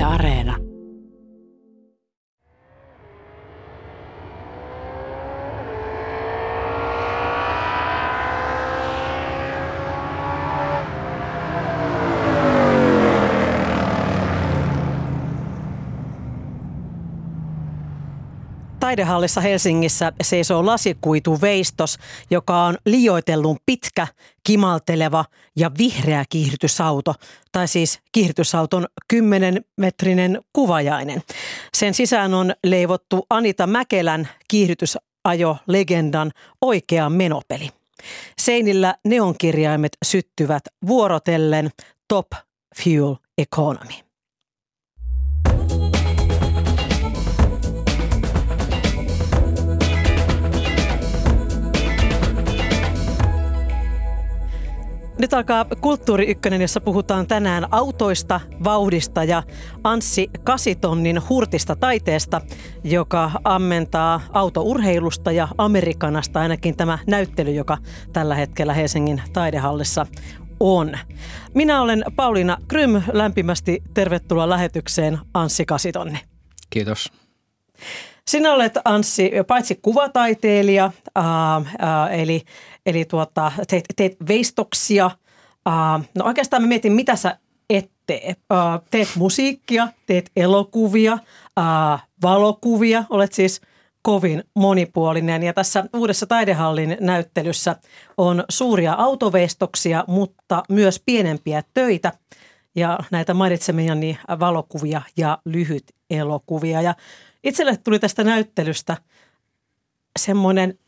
Yle Areena. Taidehallissa Helsingissä seisoo lasikuituveistos, joka on liioitellun pitkä, kimalteleva ja vihreä kiihdytysauto, tai siis kiihdytysauton 10-metrinen kuvajainen. Sen sisään on leivottu Anita Mäkelän kiihdytysajo-legendan oikea menopeli. Seinillä neonkirjaimet syttyvät vuorotellen Top Fuel Economy. Nyt alkaa Kulttuuri Ykkönen, jossa puhutaan tänään autoista, vauhdista ja Anssi Kasitonnin hurtista taiteesta, joka ammentaa autourheilusta ja Amerikanasta, ainakin tämä näyttely, joka tällä hetkellä Helsingin taidehallissa on. Minä olen Pauliina Krym, lämpimästi tervetuloa lähetykseen Anssi Kasitonni. Kiitos. Sinä olet Anssi paitsi kuvataiteilija, ää, ää, eli, eli tuota, teet, teet veistoksia. Ää, no oikeastaan mä mietin, mitä sä et tee. Ää, teet musiikkia, teet elokuvia, ää, valokuvia, olet siis kovin monipuolinen. Ja tässä uudessa taidehallin näyttelyssä on suuria autoveistoksia, mutta myös pienempiä töitä ja näitä mainitsemiani valokuvia ja lyhyt elokuvia. Ja itselle tuli tästä näyttelystä semmoinen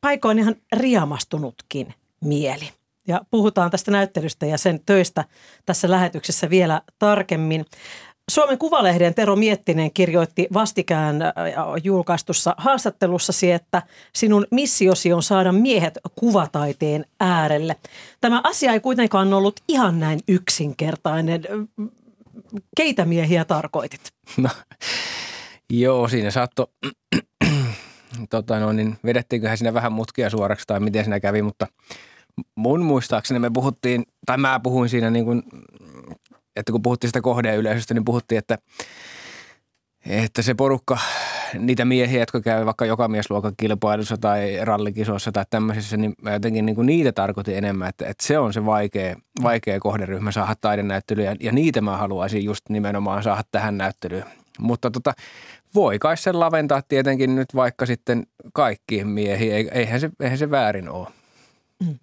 paikoin ihan riamastunutkin mieli. Ja puhutaan tästä näyttelystä ja sen töistä tässä lähetyksessä vielä tarkemmin. Suomen Kuvalehden Tero Miettinen kirjoitti vastikään äh, julkaistussa haastattelussasi, että sinun missiosi on saada miehet kuvataiteen äärelle. Tämä asia ei kuitenkaan ollut ihan näin yksinkertainen. Keitä miehiä tarkoitit? No, Joo, siinä saattoi, tota no, niin vedettiinköhän siinä vähän mutkia suoraksi tai miten siinä kävi, mutta mun muistaakseni me puhuttiin, tai mä puhuin siinä niin kuin, että kun puhuttiin sitä kohdeyleisöstä, niin puhuttiin, että, että se porukka, niitä miehiä, jotka käy vaikka joka miesluokan kilpailussa tai rallikisossa tai tämmöisissä, niin mä jotenkin niin kuin niitä tarkoitin enemmän, että, että se on se vaikea, vaikea kohderyhmä saada taidenäyttelyä ja niitä mä haluaisin just nimenomaan saada tähän näyttelyyn. Mutta tota, voi kai sen laventaa tietenkin nyt vaikka sitten kaikkiin miehiin, eihän se, eihän se väärin ole. Mm.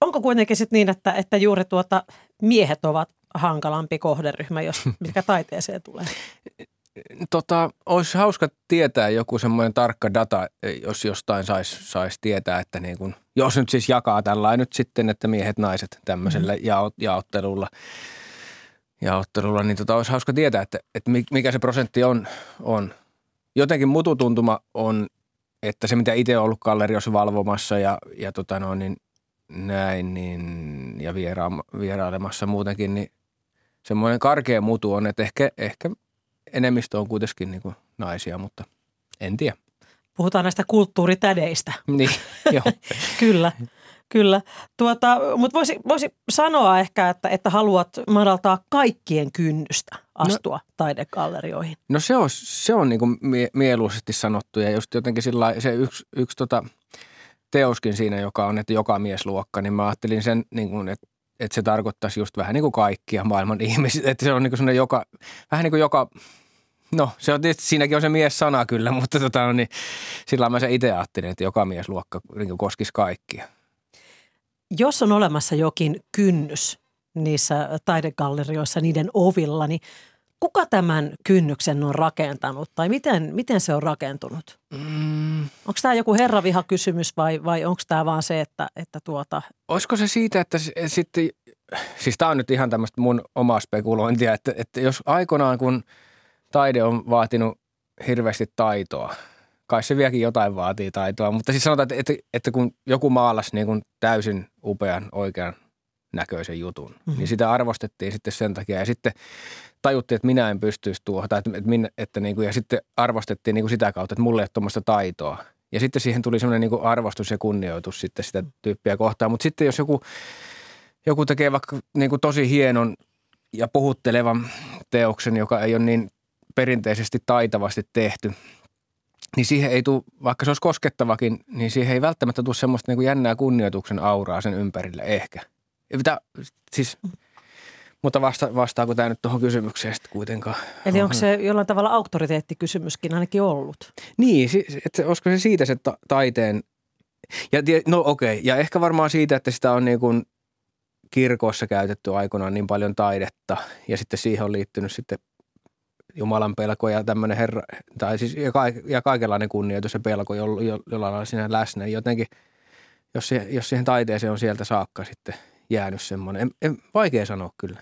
Onko kuitenkin sitten niin, että, että juuri tuota miehet ovat hankalampi kohderyhmä, jos mikä taiteeseen tulee? Tota, olisi hauska tietää joku semmoinen tarkka data, jos jostain saisi sais tietää, että niin kun, jos nyt siis jakaa tällä nyt sitten, että miehet, naiset tämmöisellä mm. jao, jaottelulla – ja ottelulla, niin tota, olisi hauska tietää, että, että mikä se prosentti on. on. Jotenkin mututuntuma on, että se mitä itse on ollut galleriossa valvomassa ja, ja tota no, niin näin niin, ja viera- vierailemassa muutenkin, niin semmoinen karkea mutu on, että ehkä, ehkä enemmistö on kuitenkin niin kuin naisia, mutta en tiedä. Puhutaan näistä kulttuuritädeistä. Niin, joo. Kyllä. Kyllä, tuota, mutta voisi, voisi sanoa ehkä, että, että haluat madaltaa kaikkien kynnystä astua no, taidegallerioihin. No se on, se on niin kuin mie- mieluisesti sanottu ja just jotenkin sillä se yksi, yksi tota teoskin siinä, joka on, että joka miesluokka, niin mä ajattelin sen, niin kuin, että, että se tarkoittaisi just vähän niin kuin kaikkia maailman ihmisiä, että se on niin kuin joka, vähän niin kuin joka No se on tietysti, siinäkin on se mies-sana kyllä, mutta tota, no niin, sillä mä se itse ajattelin, että joka miesluokka niin koskisi kaikkia jos on olemassa jokin kynnys niissä taidegallerioissa, niiden ovilla, niin kuka tämän kynnyksen on rakentanut tai miten, miten se on rakentunut? Mm. Onko tämä joku herraviha-kysymys vai, vai onko tämä vaan se, että, että tuota... Olisiko se siitä, että sitten, siis tämä on nyt ihan tämmöistä mun omaa spekulointia, että, että jos aikoinaan kun taide on vaatinut hirveästi taitoa – kai se vieläkin jotain vaatii taitoa, mutta siis sanotaan, että, että, että kun joku maalasi niin kuin täysin upean, oikean näköisen jutun, mm-hmm. niin sitä arvostettiin sitten sen takia ja sitten tajuttiin, että minä en pystyisi tuohon, tai että, että, että niin kuin, ja sitten arvostettiin niin kuin sitä kautta, että mulle ei ole tuommoista taitoa. Ja sitten siihen tuli semmoinen niin arvostus ja kunnioitus sitten sitä tyyppiä kohtaan, mutta sitten jos joku, joku tekee vaikka niin kuin tosi hienon ja puhuttelevan taideteoksen, joka ei ole niin perinteisesti taitavasti tehty, niin siihen ei tule, vaikka se olisi koskettavakin, niin siihen ei välttämättä tule semmoista niin kuin jännää kunnioituksen auraa sen ympärille ehkä. Mitä, siis, mutta vasta, vastaako tämä nyt tuohon kysymykseen sitten kuitenkaan? Eli onko se jollain tavalla auktoriteettikysymyskin ainakin ollut? Niin, että olisiko se siitä se ta- taiteen, ja, no okei, okay. ja ehkä varmaan siitä, että sitä on niin kuin kirkossa käytetty aikoinaan niin paljon taidetta ja sitten siihen on liittynyt sitten Jumalan pelko ja tämmöinen herra, tai siis ja, kaik, ja kaikenlainen kunnioitus ja pelko, jolla, jolla on siinä läsnä. Jotenkin, jos, se, jos siihen taiteeseen on sieltä saakka sitten jäänyt semmoinen, en, en, vaikea sanoa kyllä.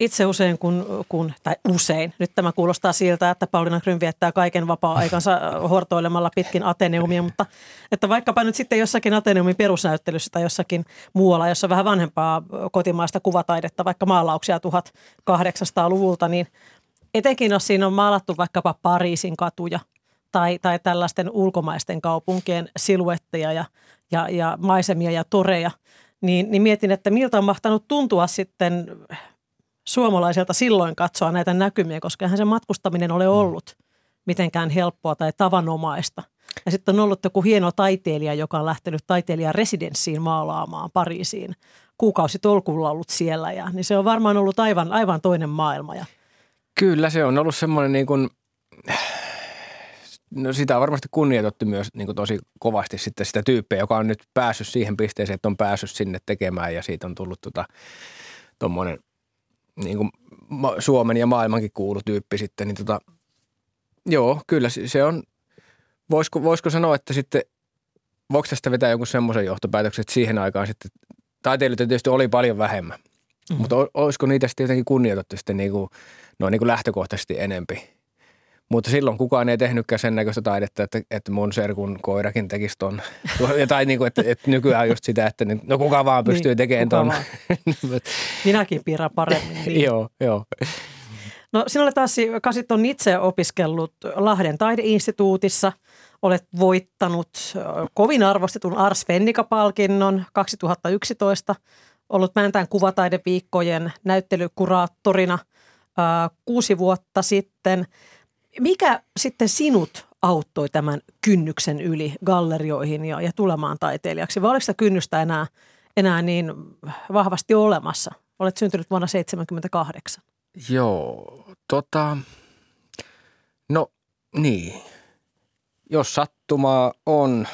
Itse usein, kun, kun, tai usein, nyt tämä kuulostaa siltä, että Pauliina Gryn viettää kaiken vapaa-aikansa hortoilemalla pitkin Ateneumia, mutta että vaikkapa nyt sitten jossakin Ateneumin perusnäyttelyssä tai jossakin muualla, jossa vähän vanhempaa kotimaista kuvataidetta, vaikka maalauksia 1800-luvulta, niin etenkin jos siinä on maalattu vaikkapa Pariisin katuja tai, tai tällaisten ulkomaisten kaupunkien siluetteja ja, ja, ja maisemia ja toreja, niin, niin mietin, että miltä on mahtanut tuntua sitten suomalaiselta silloin katsoa näitä näkymiä, koska eihän se matkustaminen ole ollut mitenkään helppoa tai tavanomaista. Ja sitten on ollut joku hieno taiteilija, joka on lähtenyt taiteilijan residenssiin maalaamaan Pariisiin. Kuukausi tolkulla ollut siellä ja niin se on varmaan ollut aivan, aivan toinen maailma. Ja Kyllä se on ollut semmoinen niin kuin, no sitä on varmasti kunnioitettu myös niin kuin tosi kovasti sitten sitä tyyppiä, joka on nyt päässyt siihen pisteeseen, että on päässyt sinne tekemään ja siitä on tullut tota, tuommoinen niin kuin Suomen ja maailmankin kuulu tyyppi sitten, niin tota, joo, kyllä se on, voisiko, voisiko sanoa, että sitten, voiko tästä vetää jonkun semmoisen johtopäätöksen, että siihen aikaan sitten taiteilijoita tietysti oli paljon vähemmän, mm-hmm. mutta olisiko niitä sitten jotenkin kunnioitettu sitten niin kuin, no niin kuin lähtökohtaisesti enempi. Mutta silloin kukaan ei tehnytkään sen näköistä taidetta, että, että mun serkun koirakin tekisi ton. tai niin kuin, että, että nykyään just sitä, että no kuka vaan pystyy niin, tekemään ton. Minäkin piirrän paremmin. Niin. joo, joo. No sinulle taas, Kasit on itse opiskellut Lahden taideinstituutissa. Olet voittanut kovin arvostetun Ars Fennika-palkinnon 2011. Ollut Mäntään kuvataideviikkojen näyttelykuraattorina – kuusi vuotta sitten. Mikä sitten sinut auttoi tämän kynnyksen yli gallerioihin ja, ja tulemaan taiteilijaksi? Vai oliko sitä kynnystä enää, enää niin vahvasti olemassa? Olet syntynyt vuonna 1978. Joo, tota, no niin. Jos sattumaa on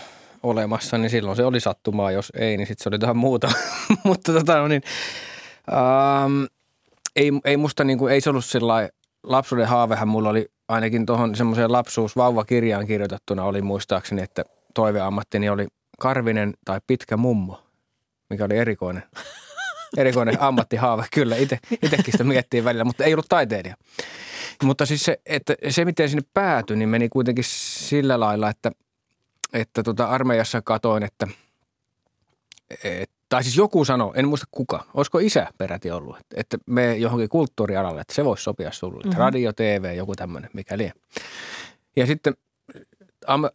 olemassa, niin silloin se oli sattumaa. Jos ei, niin sitten se oli jotain muuta. Mutta tota, no niin, ähm, ei, ei musta niin kuin, ei se ollut sellainen lapsuuden haavehan mulla oli ainakin tuohon semmoiseen lapsuusvauvakirjaan kirjoitettuna oli muistaakseni, että toiveammattini oli karvinen tai pitkä mummo, mikä oli erikoinen. Erikoinen ammattihaave, kyllä. Ite, itekin sitä miettii välillä, mutta ei ollut taiteilija. Mutta siis se, että se miten sinne päätyi, niin meni kuitenkin sillä lailla, että, että tota armeijassa katoin, että, että tai siis joku sanoi, en muista kuka, olisiko isä peräti ollut, että, me johonkin kulttuurialalle, että se voisi sopia sulle. Mm-hmm. Radio, TV, joku tämmöinen, mikä liian. Ja sitten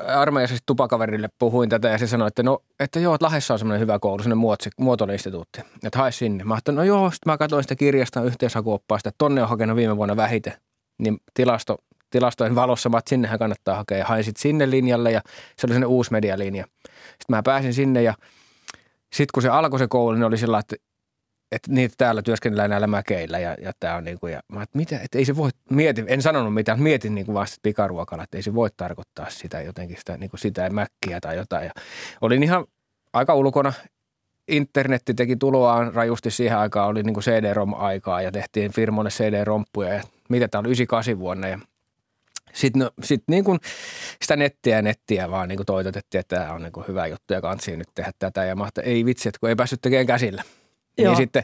armeijassa tupakaverille puhuin tätä ja se sanoi, että no, että joo, että Lahdessa on semmoinen hyvä koulu, semmoinen muotoiluinstituutti, että hae sinne. Mä ajattelin, no joo, sitten mä katsoin sitä kirjasta yhteishakuoppaasta, että tonne on hakenut viime vuonna vähiten, niin tilasto, tilastojen valossa mä, sinnehän kannattaa hakea ja hain sitten sinne linjalle ja se oli sellainen uusi medialinja. Sitten mä pääsin sinne ja – sitten kun se alkoi se koulu, niin oli sillä että, että niitä täällä työskennellään näillä mäkeillä ja, ja tämä on niin kuin, ja mä että mitä, että ei se voi, mietin, en sanonut mitään, mietin niin kuin vasta pikaruokalla, että ei se voi tarkoittaa sitä jotenkin sitä, niin kuin sitä mäkkiä tai jotain. Ja olin ihan aika ulkona, internetti teki tuloaan rajusti siihen aikaan, oli niin kuin CD-ROM-aikaa ja tehtiin firmoille CD-romppuja ja mitä tämä oli 98 vuonna ja sitten, no, sit niin kuin sitä nettiä ja nettiä vaan niin kuin toitotettiin, että tämä on niin kuin hyvä juttu ja kansi nyt tehdä tätä. Ja mä että ei vitsi, että kun ei päässyt tekemään käsillä. Niin Joo. Niin sitten,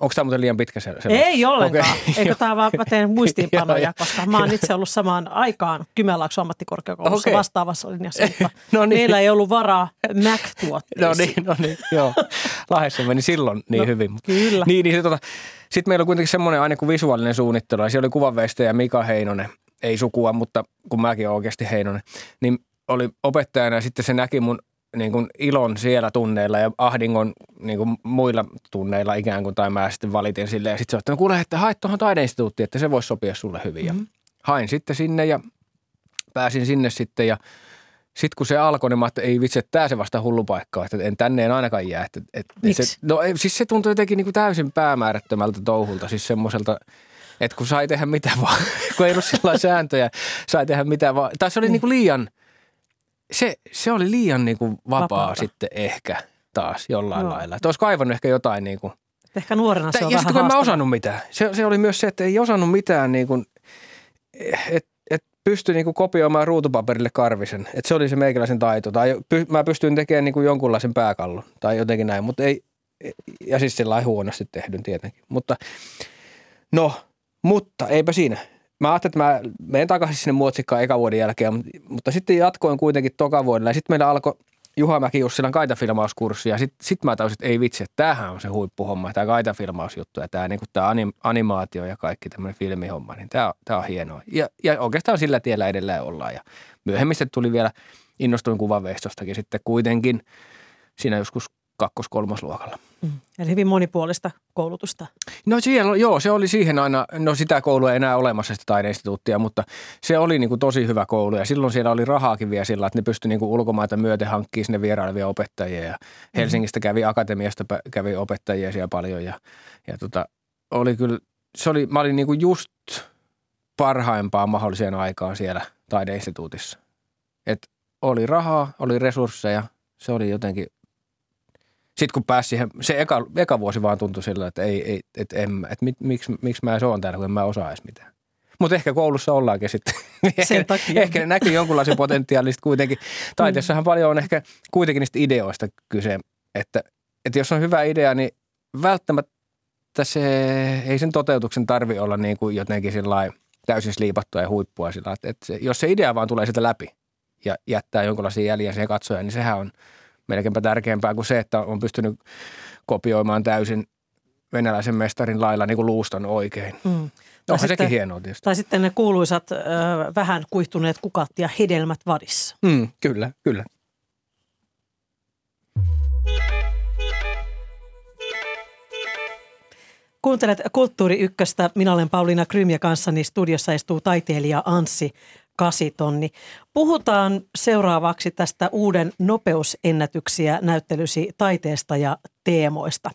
onko tämä muuten liian pitkä se? Ei ollenkaan. Okay. Eikö tämä vaan, mä teen muistiinpanoja, koska mä oon itse ollut samaan aikaan Kymenlaakson ammattikorkeakoulussa okay. vastaavassa linjassa, mutta no niin. meillä ei ollut varaa Mac-tuotteisiin. No niin, no niin, joo. Lahdessa meni silloin niin no, hyvin. Kyllä. Niin, niin se, tota, sitten meillä on kuitenkin semmoinen aina kuin visuaalinen suunnittelu, ja siellä oli kuvanveistäjä Mika Heinonen, ei sukua, mutta kun mäkin olen oikeasti Heinonen, niin oli opettajana ja sitten se näki mun niin kuin ilon siellä tunneilla ja ahdingon niin kuin muilla tunneilla ikään kuin, tai mä sitten valitin silleen. Ja sitten se että no kuule, että haet tuohon taideinstituuttiin, että se voisi sopia sulle hyvin. Mm-hmm. Ja hain sitten sinne ja pääsin sinne sitten ja sitten kun se alkoi, niin mä että ei vitsi, että tämä se vasta hullu paikka, että en tänne en ainakaan jää. Että, että, Miksi? Se, no siis se tuntui jotenkin niin kuin täysin päämäärättömältä touhulta, siis semmoiselta – että kun sai tehdä mitä vaan, kun ei ollut sillä sääntöjä, sai tehdä mitä vaan. Tai se oli niin. Niin kuin liian, se, se oli liian niin kuin vapaa Vapaata. sitten ehkä taas jollain no. lailla. Että olisi kaivannut ehkä jotain niin kuin. Ehkä nuorena se on ja vähän sitten kun en mä osannut mitään. Se, se oli myös se, että ei osannut mitään niin kuin, että et pystyi niin kopioimaan ruutupaperille karvisen. Että se oli se meikäläisen taito. Tai py, mä pystyin tekemään niin jonkunlaisen pääkallon tai jotenkin näin, mutta ei, ja siis sillä huonosti tehdyn tietenkin. Mutta no, mutta eipä siinä. Mä ajattelin, että mä menen takaisin sinne muotsikkaan eka vuoden jälkeen, mutta sitten jatkoin kuitenkin toka vuodella. Ja sitten meillä alkoi Juha Mäki Jussilan kaitafilmauskurssi ja sitten sit mä taisin, että ei vitsi, että tämähän on se huippuhomma, tämä kaitafilmausjuttu ja tämä niinku, anim, animaatio ja kaikki tämmöinen filmihomma, niin tämä, tämä on hienoa. Ja, ja oikeastaan sillä tiellä edelleen ollaan ja myöhemmin tuli vielä, innostuin kuvanveistostakin sitten kuitenkin siinä joskus kakkos-kolmosluokalla. Mm. Eli hyvin monipuolista koulutusta. No siellä, joo, se oli siihen aina, no sitä koulua ei enää olemassa sitä taideinstituuttia, mutta se oli niin kuin tosi hyvä koulu ja silloin siellä oli rahaakin vielä sillä, että ne pystyi niin kuin ulkomaita myöten hankkimaan sinne vierailevia opettajia ja mm-hmm. Helsingistä kävi akatemiasta kävi opettajia siellä paljon ja, ja tota, oli kyllä, se oli, mä olin niin kuin just parhaimpaan mahdolliseen aikaan siellä taideinstituutissa. Et oli rahaa, oli resursseja, se oli jotenkin sitten kun pääsi siihen, se eka, eka vuosi vaan tuntui sillä, että ei, ei että en, että mit, miksi, miksi mä oon täällä, kun en mä osaa edes mitään. Mutta ehkä koulussa ollaankin sitten. Sen takia. ehkä ne näkyy jonkunlaisen potentiaalista kuitenkin. Taiteessahan paljon on ehkä kuitenkin niistä ideoista kyse, että, että jos on hyvä idea, niin välttämättä se, ei sen toteutuksen tarvi olla niin kuin jotenkin täysin sliipattua ja huippua sillä, että, että se, jos se idea vaan tulee sitä läpi ja jättää jonkunlaisia jäljiä siihen katsojan, niin sehän on – melkeinpä tärkeämpää kuin se, että on pystynyt kopioimaan täysin venäläisen mestarin lailla niin kuin luuston oikein. Mm. No, onhan sekin hienoa tietysti. Tai sitten ne kuuluisat ö, vähän kuihtuneet kukat ja hedelmät vadissa. Mm, kyllä, kyllä. Kuuntelet Kulttuuri Ykköstä. Minä olen Pauliina Krym ja kanssani studiossa istuu taiteilija Anssi kasitonni. Puhutaan seuraavaksi tästä uuden nopeusennätyksiä näyttelysi taiteesta ja teemoista.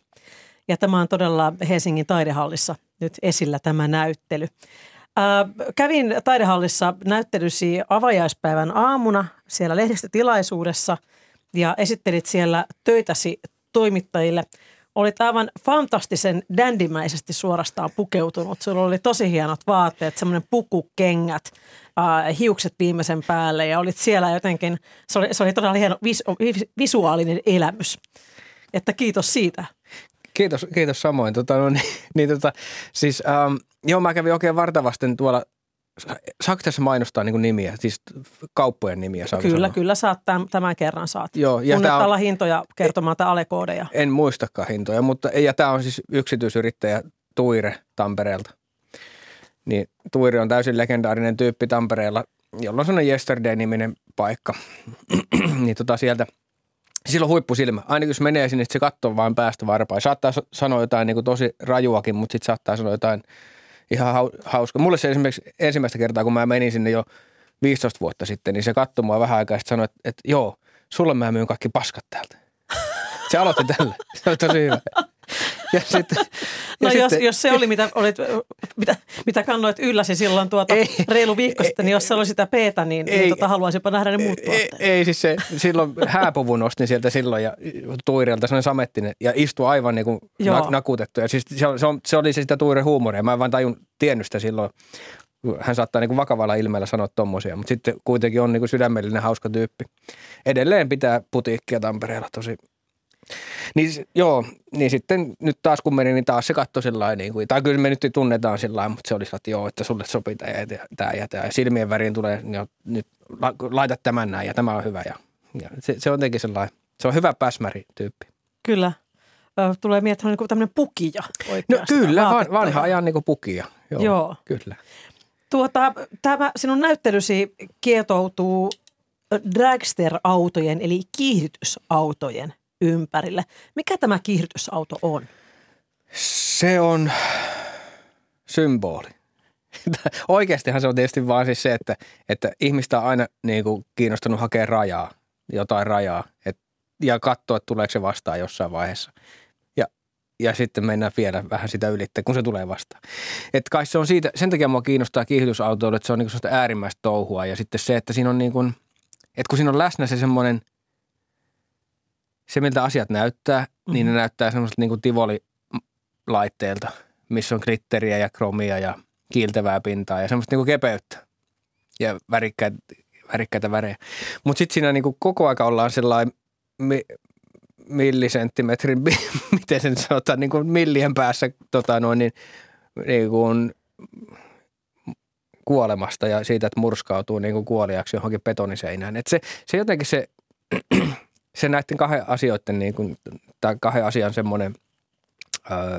Ja tämä on todella Helsingin taidehallissa nyt esillä tämä näyttely. Ää, kävin taidehallissa näyttelysi avajaispäivän aamuna siellä lehdistötilaisuudessa ja esittelit siellä töitäsi toimittajille – olit aivan fantastisen dändimäisesti suorastaan pukeutunut. Sulla oli tosi hienot vaatteet, semmoinen pukukengät, äh, hiukset viimeisen päälle ja olit siellä jotenkin, se oli, se oli todella hieno vis, visuaalinen elämys. Että kiitos siitä. Kiitos, kiitos samoin. Tota, no, niin, niin, tota, siis, ähm, joo, mä kävin oikein vartavasten tuolla Saako tässä mainostaa niin nimiä, siis kauppojen nimiä? Kyllä, sanoa? kyllä saat tämän, tämän kerran saat. Joo, ja tämä on, hintoja kertomaan tai alekoodeja. En muistakaan hintoja, mutta ja tämä on siis yksityisyrittäjä Tuire Tampereelta. Niin Tuire on täysin legendaarinen tyyppi Tampereella, jolla on sellainen Yesterday-niminen paikka. niin tota sieltä, silloin huippusilmä. Aina jos menee sinne, se katsoo vain päästä varpaa. Saattaa sanoa jotain niin kuin tosi rajuakin, mutta sitten saattaa sanoa jotain – ihan hauska. Mulle se esimerkiksi ensimmäistä kertaa, kun mä menin sinne jo 15 vuotta sitten, niin se katsoi mua vähän aikaa ja sanoi, että, että joo, sulle mä myyn kaikki paskat täältä. Se aloitti tällä. Se oli tosi hyvä. Ja sitten, no ja jos, sitten, jos se oli, mitä, olit, mitä, mitä kannoit ylläsi silloin tuota ei, reilu viikko ei, sitten, niin jos se oli sitä peetä, niin, niin ei, niin tota, haluaisinpa nähdä ne muut. Ei, ei siis se, silloin hääpuvun ostin sieltä silloin ja tuirilta sellainen samettinen ja istui aivan niin kuin nakutettu. Ja siis se, se, se oli se sitä tuiren huumoria. Mä en vaan tajun tiennyt sitä silloin. Hän saattaa niin kuin vakavalla ilmeellä sanoa tommosia, mutta sitten kuitenkin on niin kuin sydämellinen hauska tyyppi. Edelleen pitää putiikkia Tampereella tosi niin joo, niin sitten nyt taas kun meni, niin taas se katsoi sillä niin kuin, tai kyllä me nyt tunnetaan sillä mutta se oli että joo, että sulle sopii tämä ja tämä ja tämä. Ja silmien väriin tulee, niin nyt laita tämän näin ja tämä on hyvä. Ja, ja se, se on jotenkin sellainen, se on hyvä päsmäri-tyyppi. Kyllä. Tulee mieleen, että on niin tämmöinen pukija No kyllä, van, vanha ajan niin kuin pukija. Joo, joo. Kyllä. Tuota, tämä sinun näyttelysi kietoutuu dragster-autojen eli kiihdytysautojen ympärille. Mikä tämä kiihdytysauto on? Se on symboli. Oikeastihan se on tietysti vaan siis se, että, että ihmistä on aina niin kuin kiinnostunut hakea rajaa, jotain rajaa et, ja katsoa, että tuleeko se vastaan jossain vaiheessa. Ja, ja sitten mennään vielä vähän sitä ylitte, kun se tulee vastaan. Et kai se on siitä, sen takia mua kiinnostaa kiihdytysautoilu, että se on niin kuin äärimmäistä touhua ja sitten se, että siinä on niin kuin, että kun siinä on läsnä se semmoinen, se miltä asiat näyttää, mm-hmm. niin ne mhm. näyttää semmoiselta niin kuin tivoli-laitteelta, missä on glitteriä ja kromia ja kiiltävää pintaa ja semmoista niinku kepeyttä ja värikkäitä, värikkäitä värejä. Mutta sitten siinä niinku koko aika ollaan sellainen mi, millisenttimetrin, miten sen sanotaan, niinku millien päässä tota noin, niin, niinku, kuolemasta ja siitä, että murskautuu niin kuin kuoliaksi johonkin betoniseinään. Et se, se jotenkin se, se näiden kahden asioiden, niin kuin, tai kahden asian semmoinen –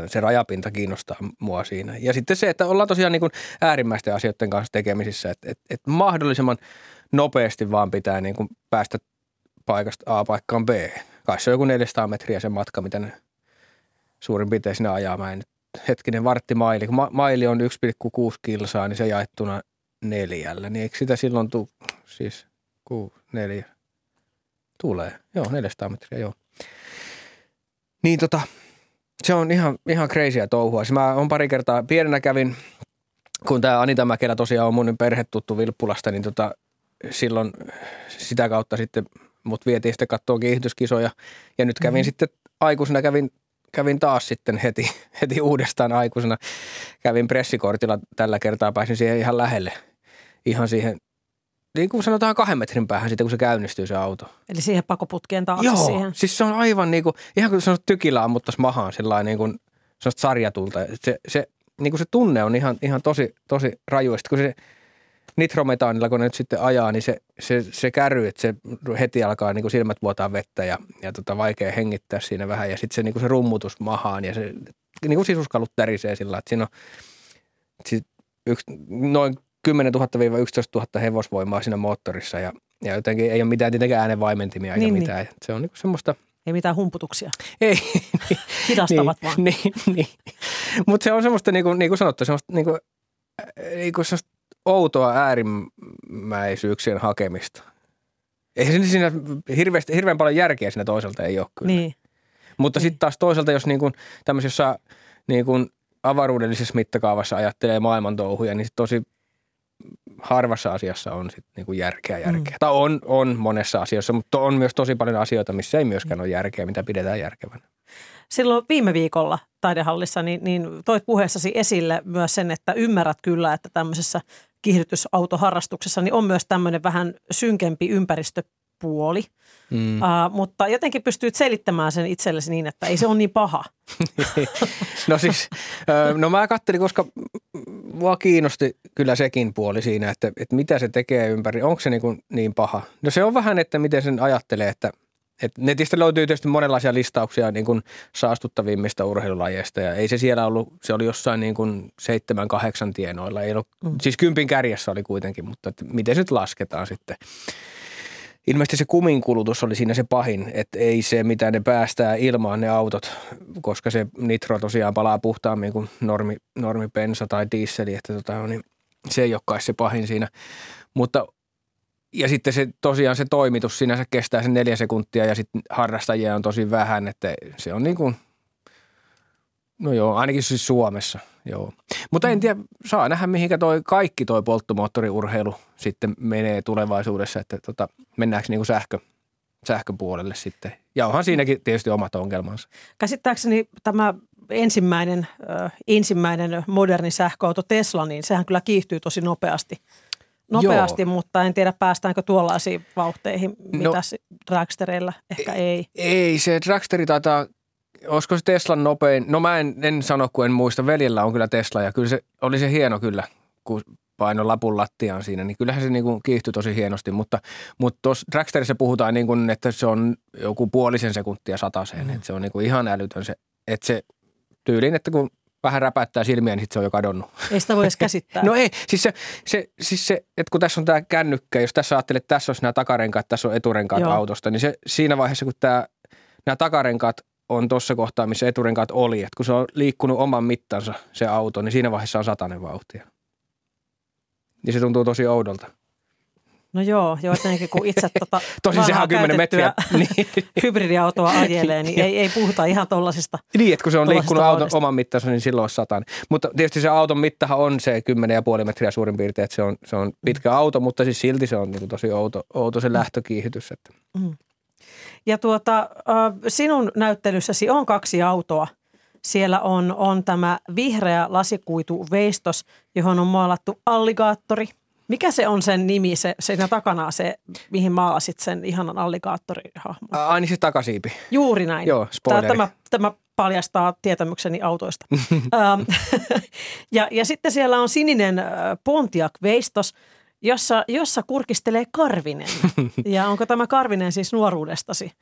se rajapinta kiinnostaa mua siinä. Ja sitten se, että ollaan tosiaan niin kuin äärimmäisten asioiden kanssa tekemisissä, että, että, että mahdollisimman nopeasti vaan pitää niin kuin päästä paikasta A paikkaan B. Kai se on joku 400 metriä se matka, mitä ne suurin piirtein sinä ajaa. Mä en nyt, hetkinen varttimaili. Kun ma- maili on 1,6 kilsaa, niin se jaettuna neljällä. Niin eikö sitä silloin tule, siis ku, neljä, tulee. Joo, 400 metriä, joo. Niin tota, se on ihan, ihan crazyä touhua. Siis mä on pari kertaa, pienenä kävin, kun tämä Anita Mäkelä tosiaan on mun perhetuttu Vilppulasta, niin tota, silloin sitä kautta sitten mut vietiin sitten katsoa kiihdyskisoja. Ja nyt kävin mm-hmm. sitten aikuisena, kävin, kävin taas sitten heti, heti uudestaan aikuisena. Kävin pressikortilla tällä kertaa, pääsin siihen ihan lähelle. Ihan siihen niin kuin sanotaan kahden metrin päähän sitten, kun se käynnistyy se auto. Eli siihen pakoputkeen taakse Joo, siihen. siis se on aivan niin kuin, ihan kuin sanot tykillä ammuttaisi mahaan sellainen niin kuin, sarjatulta. Se, se, niin kuin se tunne on ihan, ihan tosi, tosi raju. Sitten kun se nitrometaanilla, kun ne nyt sitten ajaa, niin se, se, se kärry, että se heti alkaa niin kuin silmät vuotaa vettä ja, ja tota, vaikea hengittää siinä vähän. Ja sitten se, niin kuin se rummutus mahaan ja se niin kuin sisuskalut tärisee sillä että siinä on yksi, noin 10 000-11 000 hevosvoimaa siinä moottorissa ja, ja jotenkin ei ole mitään tietenkään äänenvaimentimia eikä niin, niin. mitään. Niin. Se on niinku semmoista – ei mitään humputuksia. Ei. Hidastavat niin, vaan. Niin, niin. Mutta se on semmoista, niin kuin, niin kuin sanottu, semmoista, niin kuin, niin kuin semmoista outoa äärimmäisyyksien hakemista. Ei siinä hirveästi, hirveän paljon järkeä siinä toiselta ei ole kyllä. Niin. Mutta niin. sitten taas toisaalta, jos niin kuin, tämmöisessä niin kuin avaruudellisessa mittakaavassa ajattelee maailman touhuja, niin tosi harvassa asiassa on sit niinku järkeä järkeä. Mm. Tai on, on monessa asiassa, mutta on myös tosi paljon asioita, missä ei myöskään ole järkeä, mitä pidetään järkevänä. Silloin viime viikolla taidehallissa niin, niin toit puheessasi esille myös sen, että ymmärrät kyllä, että tämmöisessä kiihdytysautoharrastuksessa niin on myös tämmöinen vähän synkempi ympäristöpuoli – Mm. Uh, mutta jotenkin pystyy selittämään sen itsellesi niin, että ei se ole niin paha. no siis, no mä kattelin, koska mua kiinnosti kyllä sekin puoli siinä, että, että mitä se tekee ympäri. Onko se niin, kuin niin paha? No se on vähän, että miten sen ajattelee, että, että netistä löytyy tietysti monenlaisia listauksia niin kuin saastuttavimmista urheilulajeista ja ei se siellä ollut, se oli jossain niin kuin seitsemän, kahdeksan tienoilla. Ei ollut, mm. Siis kympin kärjessä oli kuitenkin, mutta miten se nyt lasketaan sitten ilmeisesti se kuminkulutus oli siinä se pahin, että ei se mitä ne päästää ilmaan ne autot, koska se nitro tosiaan palaa puhtaammin kuin normi, normipensa tai diisseli, että tota, niin se ei olekaan se pahin siinä. Mutta ja sitten se tosiaan se toimitus sinänsä kestää sen neljä sekuntia ja sitten harrastajia on tosi vähän, että se on niin kuin No joo, ainakin siis Suomessa, joo. Mutta en tiedä, saa nähdä mihinkä toi kaikki toi polttomoottoriurheilu sitten menee tulevaisuudessa, että tota, mennäänkö niinku sähkö, sähköpuolelle sitten. Ja onhan siinäkin tietysti omat ongelmansa. Käsittääkseni tämä ensimmäinen, äh, ensimmäinen moderni sähköauto Tesla, niin sehän kyllä kiihtyy tosi nopeasti. Nopeasti, Joo. mutta en tiedä päästäänkö tuollaisiin vauhteihin, mitä no, dragstereilla ehkä ei. Ei, se dragsteri taitaa olisiko se Teslan nopein, no mä en, en sano, kun en muista, veljellä on kyllä Tesla ja kyllä se oli se hieno kyllä, kun paino lapun lattiaan siinä, niin kyllähän se niin kuin kiihtyi tosi hienosti, mutta, mutta tuossa Dragsterissa puhutaan niin kuin, että se on joku puolisen sekuntia sataseen, mm. että se on niin kuin ihan älytön se, että se tyyliin, että kun vähän räpäyttää silmiä, niin sitten se on jo kadonnut. Ei sitä voi edes käsittää. No ei, siis se, se, siis se että kun tässä on tämä kännykkä, jos tässä ajattelet, että tässä olisi nämä takarenkaat, tässä on eturenkaat Joo. autosta, niin se siinä vaiheessa, kun tämä, nämä takarenkaat on tuossa kohtaa, missä eturenkaat oli, että kun se on liikkunut oman mittansa se auto, niin siinä vaiheessa on satanen vauhtia. Niin se tuntuu tosi oudolta. No joo, joo jotenkin kun itse tota Tosin sehän on 10 metriä. Niin. hybridiautoa ajelee, niin ei, ei puhuta ihan tollasista. Niin, että kun se on liikkunut auton oman mittansa, niin silloin on satan. Mutta tietysti se auton mittahan on se 10,5 metriä suurin piirtein, että se on, se on pitkä auto, mutta siis silti se on niin tosi outo, outo se lähtökiihdytys. Että. Mm. Ja tuota, sinun näyttelyssäsi on kaksi autoa. Siellä on, on tämä vihreä lasikuitu veistos, johon on maalattu alligaattori – mikä se on sen nimi, se, siinä takana se, mihin maalasit sen ihanan alligaattorihahmon? Ai niin se takasiipi. Juuri näin. Joo, Tämä, tämä paljastaa tietämykseni autoista. Ja, ja sitten siellä on sininen Pontiac Veistos, jossa, jossa kurkistelee Karvinen. Ja onko tämä Karvinen siis nuoruudestasi?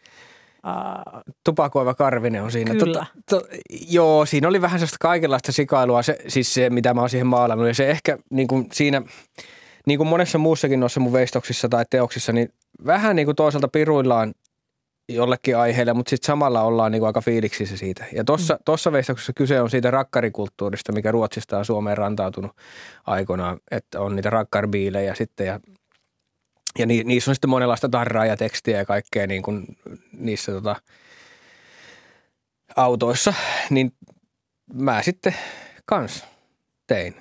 Uh, Tupakoiva Karvinen on siinä. Kyllä. To, to, joo, siinä oli vähän sellaista kaikenlaista sikailua, se, siis se mitä mä oon siihen maalannut. Ja se ehkä niin kuin siinä – niin kuin monessa muussakin noissa mun veistoksissa tai teoksissa, niin vähän niin kuin toisaalta piruillaan jollekin aiheelle, mutta sitten samalla ollaan niin kuin aika fiiliksissä siitä. Ja tuossa mm. Tossa veistoksessa kyse on siitä rakkarikulttuurista, mikä Ruotsista on Suomeen rantautunut aikoinaan, että on niitä rakkarbiilejä sitten ja ja ni, niissä on sitten monenlaista tarraa ja tekstiä ja kaikkea niin kuin niissä tota, autoissa, niin mä sitten kans tein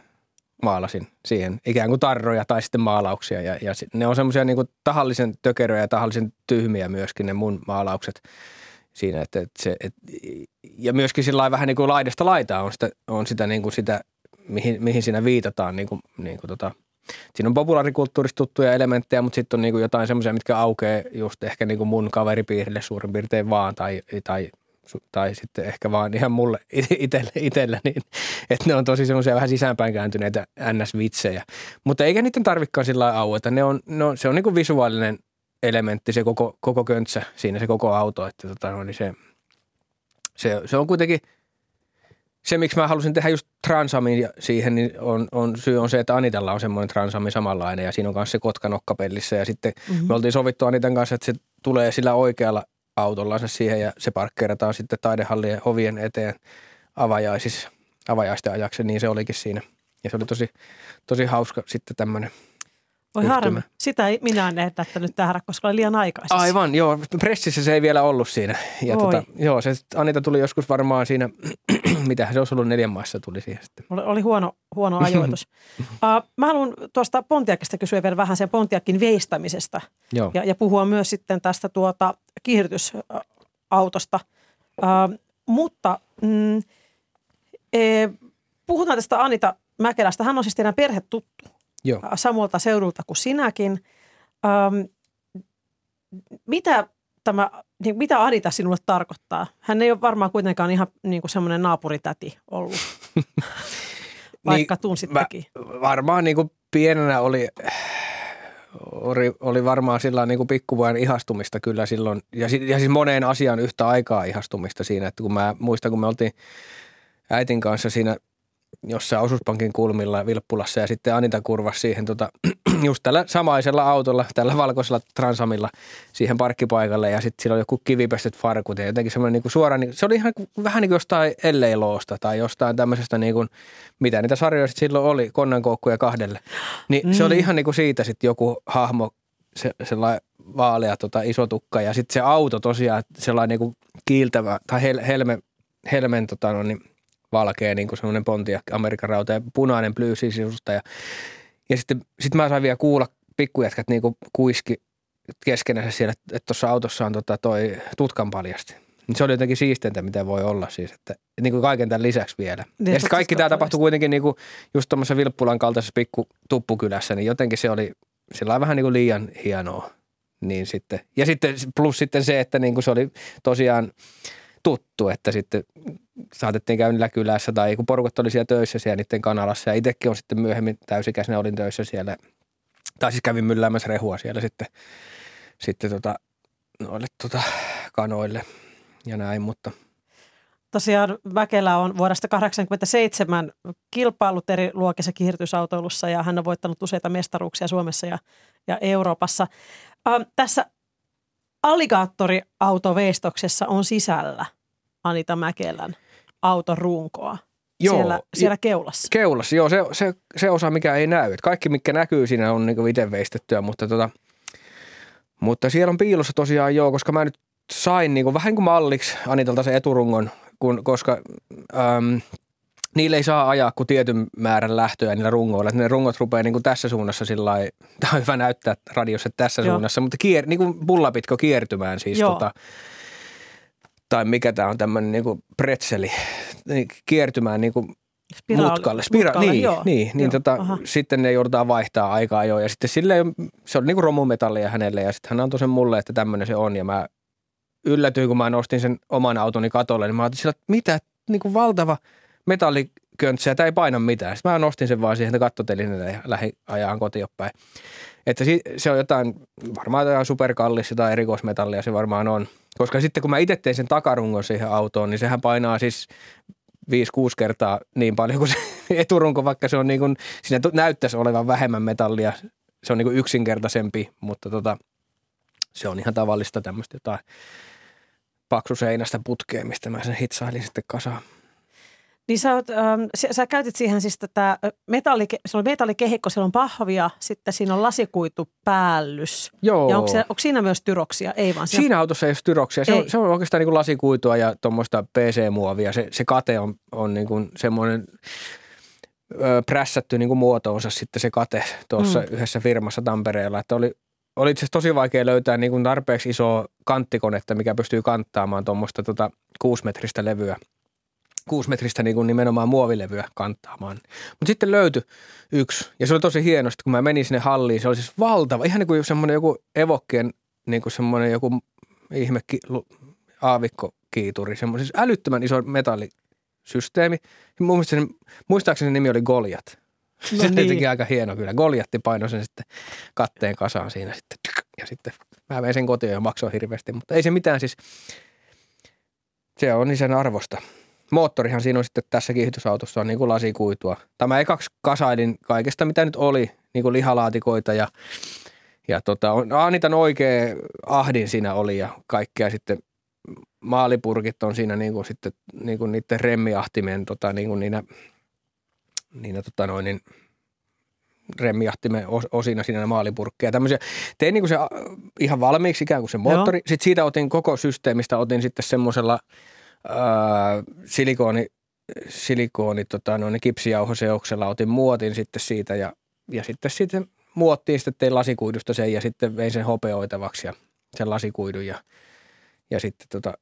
maalasin siihen ikään kuin tarroja tai sitten maalauksia. Ja, ja ne on semmoisia niin tahallisen tökeröjä ja tahallisen tyhmiä myöskin ne mun maalaukset siinä. Että, että se, et, ja myöskin sillä vähän niin kuin laidasta laitaa on sitä, on sitä, niin kuin sitä mihin, mihin siinä viitataan. Niin kuin, niin kuin tota, siinä on populaarikulttuurista tuttuja elementtejä, mutta sitten on niin kuin jotain semmoisia, mitkä aukeaa just ehkä niin kuin mun kaveripiirille suurin piirtein vaan tai, tai tai sitten ehkä vaan ihan mulle itselle, itselle niin että ne on tosi semmoisia vähän sisäänpäin kääntyneitä NS-vitsejä. Mutta eikä niiden tarvikaan sillä lailla aueta. Ne on, ne on, se on niin kuin visuaalinen elementti, se koko, koko köntsä siinä, se koko auto. Että tota, no, niin se, se, se, on kuitenkin, se miksi mä halusin tehdä just transamin siihen, niin on, on, syy on se, että Anitalla on semmoinen transami samanlainen ja siinä on myös se kotka nokkapellissä. Ja sitten mm-hmm. me oltiin sovittu Anitan kanssa, että se tulee sillä oikealla autollansa siihen ja se parkkeerataan sitten taidehallien ovien eteen avajaisissa, avajaisten ajaksi, niin se olikin siinä. Ja se oli tosi, tosi hauska sitten tämmöinen voi harmi. Sitä ei minä en nyt tähän, koska oli liian aikaisessa. Aivan, joo. Pressissä se ei vielä ollut siinä. Ja tota, joo, se Anita tuli joskus varmaan siinä, mitä se olisi ollut neljän maissa tuli siihen sitten. Oli, oli huono, huono ajoitus. uh, mä haluan tuosta Pontiakista kysyä vielä vähän sen Pontiakin veistämisestä. Joo. Ja, ja puhua myös sitten tästä tuota kiihdytysautosta. Uh, mutta mm, e, puhutaan tästä Anita Mäkelästä. Hän on siis teidän perhetuttu. Joo. samalta seudulta kuin sinäkin. Ähm, mitä tämä, niin mitä Anita sinulle tarkoittaa? Hän ei ole varmaan kuitenkaan ihan niin kuin semmoinen naapuritäti ollut, vaikka niin, tunsittekin. Varmaan niin kuin pienenä oli, oli, oli varmaan sillä niin kuin pikkuvuoden ihastumista kyllä silloin, ja, ja siis moneen asiaan yhtä aikaa ihastumista siinä, että kun mä muistan, kun me oltiin äitin kanssa siinä – jossain osuuspankin kulmilla Vilppulassa ja sitten Anita kurvasi siihen tota, just tällä samaisella autolla, tällä valkoisella transamilla siihen parkkipaikalle ja sitten siellä oli joku kivipestet farkut ja jotenkin semmoinen niin suora, niin se oli ihan vähän niin kuin jostain Elleiloosta tai jostain tämmöisestä niin kuin, mitä niitä sarjoja sitten silloin oli, konnankoukkuja kahdelle. Niin mm. se oli mm. ihan niin kuin siitä sitten joku hahmo, se, sellainen vaalea tota, iso tukka ja sitten se auto tosiaan sellainen niin kuin kiiltävä tai hel, helme, helmen tota, no, niin, valkea niin kuin semmoinen Pontiac Amerikan rauta ja punainen bluesin sisusta. Ja, ja sitten sit mä sain vielä kuulla pikkujätkät niin kuin kuiski keskenänsä siellä, että tuossa autossa on tota toi tutkan paljasti. Niin se oli jotenkin siisteintä, mitä voi olla siis, että niin kuin kaiken tämän lisäksi vielä. Niin, ja sitten kaikki tämä tapahtui kuitenkin niin kuin just tuommoisessa Vilppulan kaltaisessa pikku tuppukylässä, niin jotenkin se oli sillä vähän niin kuin liian hienoa. Niin sitten, ja sitten plus sitten se, että niin kuin se oli tosiaan tuttu, että sitten saatettiin käydä kylässä tai kun porukat oli siellä töissä siellä niiden kanalassa. Ja itsekin on sitten myöhemmin täysikäisenä olin töissä siellä, tai siis kävin mylläämässä rehua siellä sitten, sitten tota, noille tota, kanoille ja näin, mutta tosiaan Mäkelä on vuodesta 1987 kilpailut eri luokissa kiihdytysautoilussa ja hän on voittanut useita mestaruuksia Suomessa ja, ja Euroopassa. Ähm, tässä alligaattoriautoveistoksessa on sisällä Anita Mäkelän autorunkoa. Joo, siellä, siellä keulassa. Keulassa, joo, se, se, se osa, mikä ei näy. Et kaikki, mikä näkyy siinä, on niinku itse veistettyä, mutta, tota, mutta siellä on piilossa tosiaan joo, koska mä nyt sain niinku, vähän kuin malliksi Anitalta se eturungon, kun, koska äm, niille ei saa ajaa kuin tietyn määrän lähtöjä niillä rungoilla. Et ne rungot rupeaa niinku tässä suunnassa sillä tämä on hyvä näyttää radiossa tässä Joo. suunnassa, mutta kier, niinku pullapitko kiertymään siis. Joo. Tota, tai mikä tämä on tämmöinen niinku pretseli, niin kiertymään niinku Spiraali- mutkalle. Spira- mutkalle, niin, joo, niin, niin joo, tota, aha. sitten ne joudutaan vaihtaa aikaa jo. Ja sitten sille se on niinku romumetallia hänelle ja sitten hän antoi sen mulle, että tämmöinen se on. Ja mä yllätyin, kun mä nostin sen oman autoni katolle, niin mä ajattelin sillä, että mitä, niinku valtava metalliköntsä ja tämä ei paina mitään. Sitten mä nostin sen vaan siihen kattotelineelle ja lähdin ajaan kotiin päin. Että se on jotain, varmaan jotain superkallista tai erikoismetallia se varmaan on. Koska sitten kun mä itse tein sen takarungon siihen autoon, niin sehän painaa siis 5-6 kertaa niin paljon kuin se eturunko, vaikka se on niin kuin, siinä näyttäisi olevan vähemmän metallia. Se on niin kuin yksinkertaisempi, mutta tota, se on ihan tavallista tämmöistä jotain paksuseinästä putkea, mistä mä sen hitsailin sitten kasaan. Niin sä, oot, ähm, sä, sä käytit siihen siis tätä metalli, se on metallikehikko, siellä on pahvia, sitten siinä on lasikuitupäällys. Joo. Ja onko, se, onko siinä myös tyroksia? Ei vaan. Siinä, Siinä autossa ei ole styroksia. Se Ei. on, se on oikeastaan niin kuin lasikuitua ja tuommoista PC-muovia. Se, se kate on, on niin kuin semmoinen ö, prässätty niin kuin muotoonsa sitten se kate tuossa mm. yhdessä firmassa Tampereella. Että oli, oli itse asiassa tosi vaikea löytää niin kuin tarpeeksi isoa kanttikonetta, mikä pystyy kanttaamaan tuommoista tota kuusimetristä levyä. Kuusimetristä niin kuin nimenomaan muovilevyä kanttaamaan. Mutta sitten löytyi yksi, ja se oli tosi hienosti, kun mä menin sinne halliin. Se oli siis valtava, ihan niin kuin semmoinen joku evokkien niin kuin semmoinen joku ihme ki, aavikkokiituri, semmoinen siis älyttömän iso metallisysteemi. Mun mielestä sen, muistaakseni sen nimi oli Goliat. No se niin. niin. teki aika hieno kyllä. Goljatti painoi sen sitten katteen kasaan siinä sitten. Ja sitten mä vein sen kotiin ja maksoin hirveästi, mutta ei se mitään siis. Se on niin sen arvosta. Moottorihan siinä on sitten tässä kiihdytysautossa on niin kuin lasikuitua. Tämä ekaksi kasailin kaikesta, mitä nyt oli, niin kuin lihalaatikoita ja, ja tota, on- Anitan oikea ahdin siinä oli ja kaikkea sitten maalipurkit on siinä niin kuin sitten niin kuin niiden remmiahtimen tota, niin kuin niinä, niinä tota noin, niin remmiahtimen os- osina siinä maalipurkkeja. Tämmöisiä. Tein niin kuin se ihan valmiiksi ikään kuin se moottori. Sitten siitä otin koko systeemistä, otin sitten semmoisella silikooni, silikooni tota, noin, kipsijauhoseoksella otin muotin sitten siitä ja, ja sitten sitten muottiin sitten tein lasikuidusta sen ja sitten vein sen hopeoitavaksi ja sen lasikuidun ja, ja sitten tota,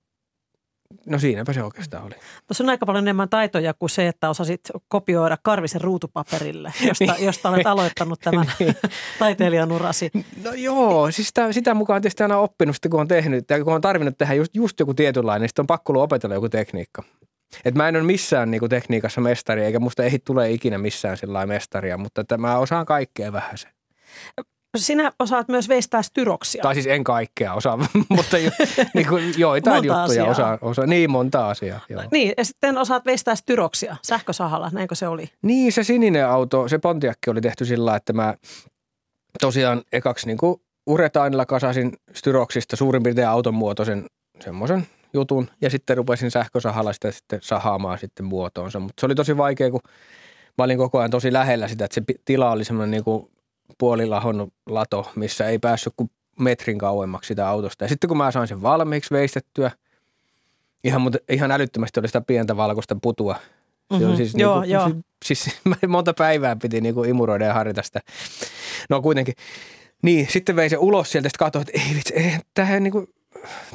no siinäpä se oikeastaan oli. Tuossa on aika paljon enemmän taitoja kuin se, että osasit kopioida Karvisen ruutupaperille, josta, josta olet aloittanut tämän taiteilijan urasi. No joo, siis sitä, sitä mukaan tietysti aina oppinut sitten, kun on tehnyt, ja kun on tarvinnut tehdä just, just joku tietynlainen, niin sitten on pakko ollut opetella joku tekniikka. Et mä en ole missään niinku tekniikassa mestari, eikä musta ei tule ikinä missään sillä mestaria, mutta että mä osaan kaikkea vähän se. Sinä osaat myös veistää styroksia. Tai siis en kaikkea osaa, mutta jo, niin kuin joitain Monta juttuja asiaa. osaan, osaan. Niin monta asiaa, joo. Niin, ja sitten osaat veistää styroksia sähkösahalla, näinkö se oli? Niin, se sininen auto, se Pontiakki oli tehty sillä että mä tosiaan ekaksi niin kuin uretaanilla kasasin styroksista suurin piirtein auton muotoisen semmoisen jutun ja sitten rupesin sähkösahalla sitä sitten sahaamaan sitten muotoonsa. Mutta se oli tosi vaikea, kun mä olin koko ajan tosi lähellä sitä, että se tila oli semmoinen niin kuin puolilahonnut lato, missä ei päässyt kuin metrin kauemmaksi sitä autosta. Ja sitten kun mä sain sen valmiiksi veistettyä, ihan, mut- ihan älyttömästi oli sitä pientä valkoista putua. Se Mhm, oli siis, joo, niinku, joo. siis mä monta päivää piti niinku imuroida ja harjoita sitä. No kuitenkin. Niin, sitten vein se ulos sieltä, sitten katsoin, että ei vitsi, eihän tämähän niinku,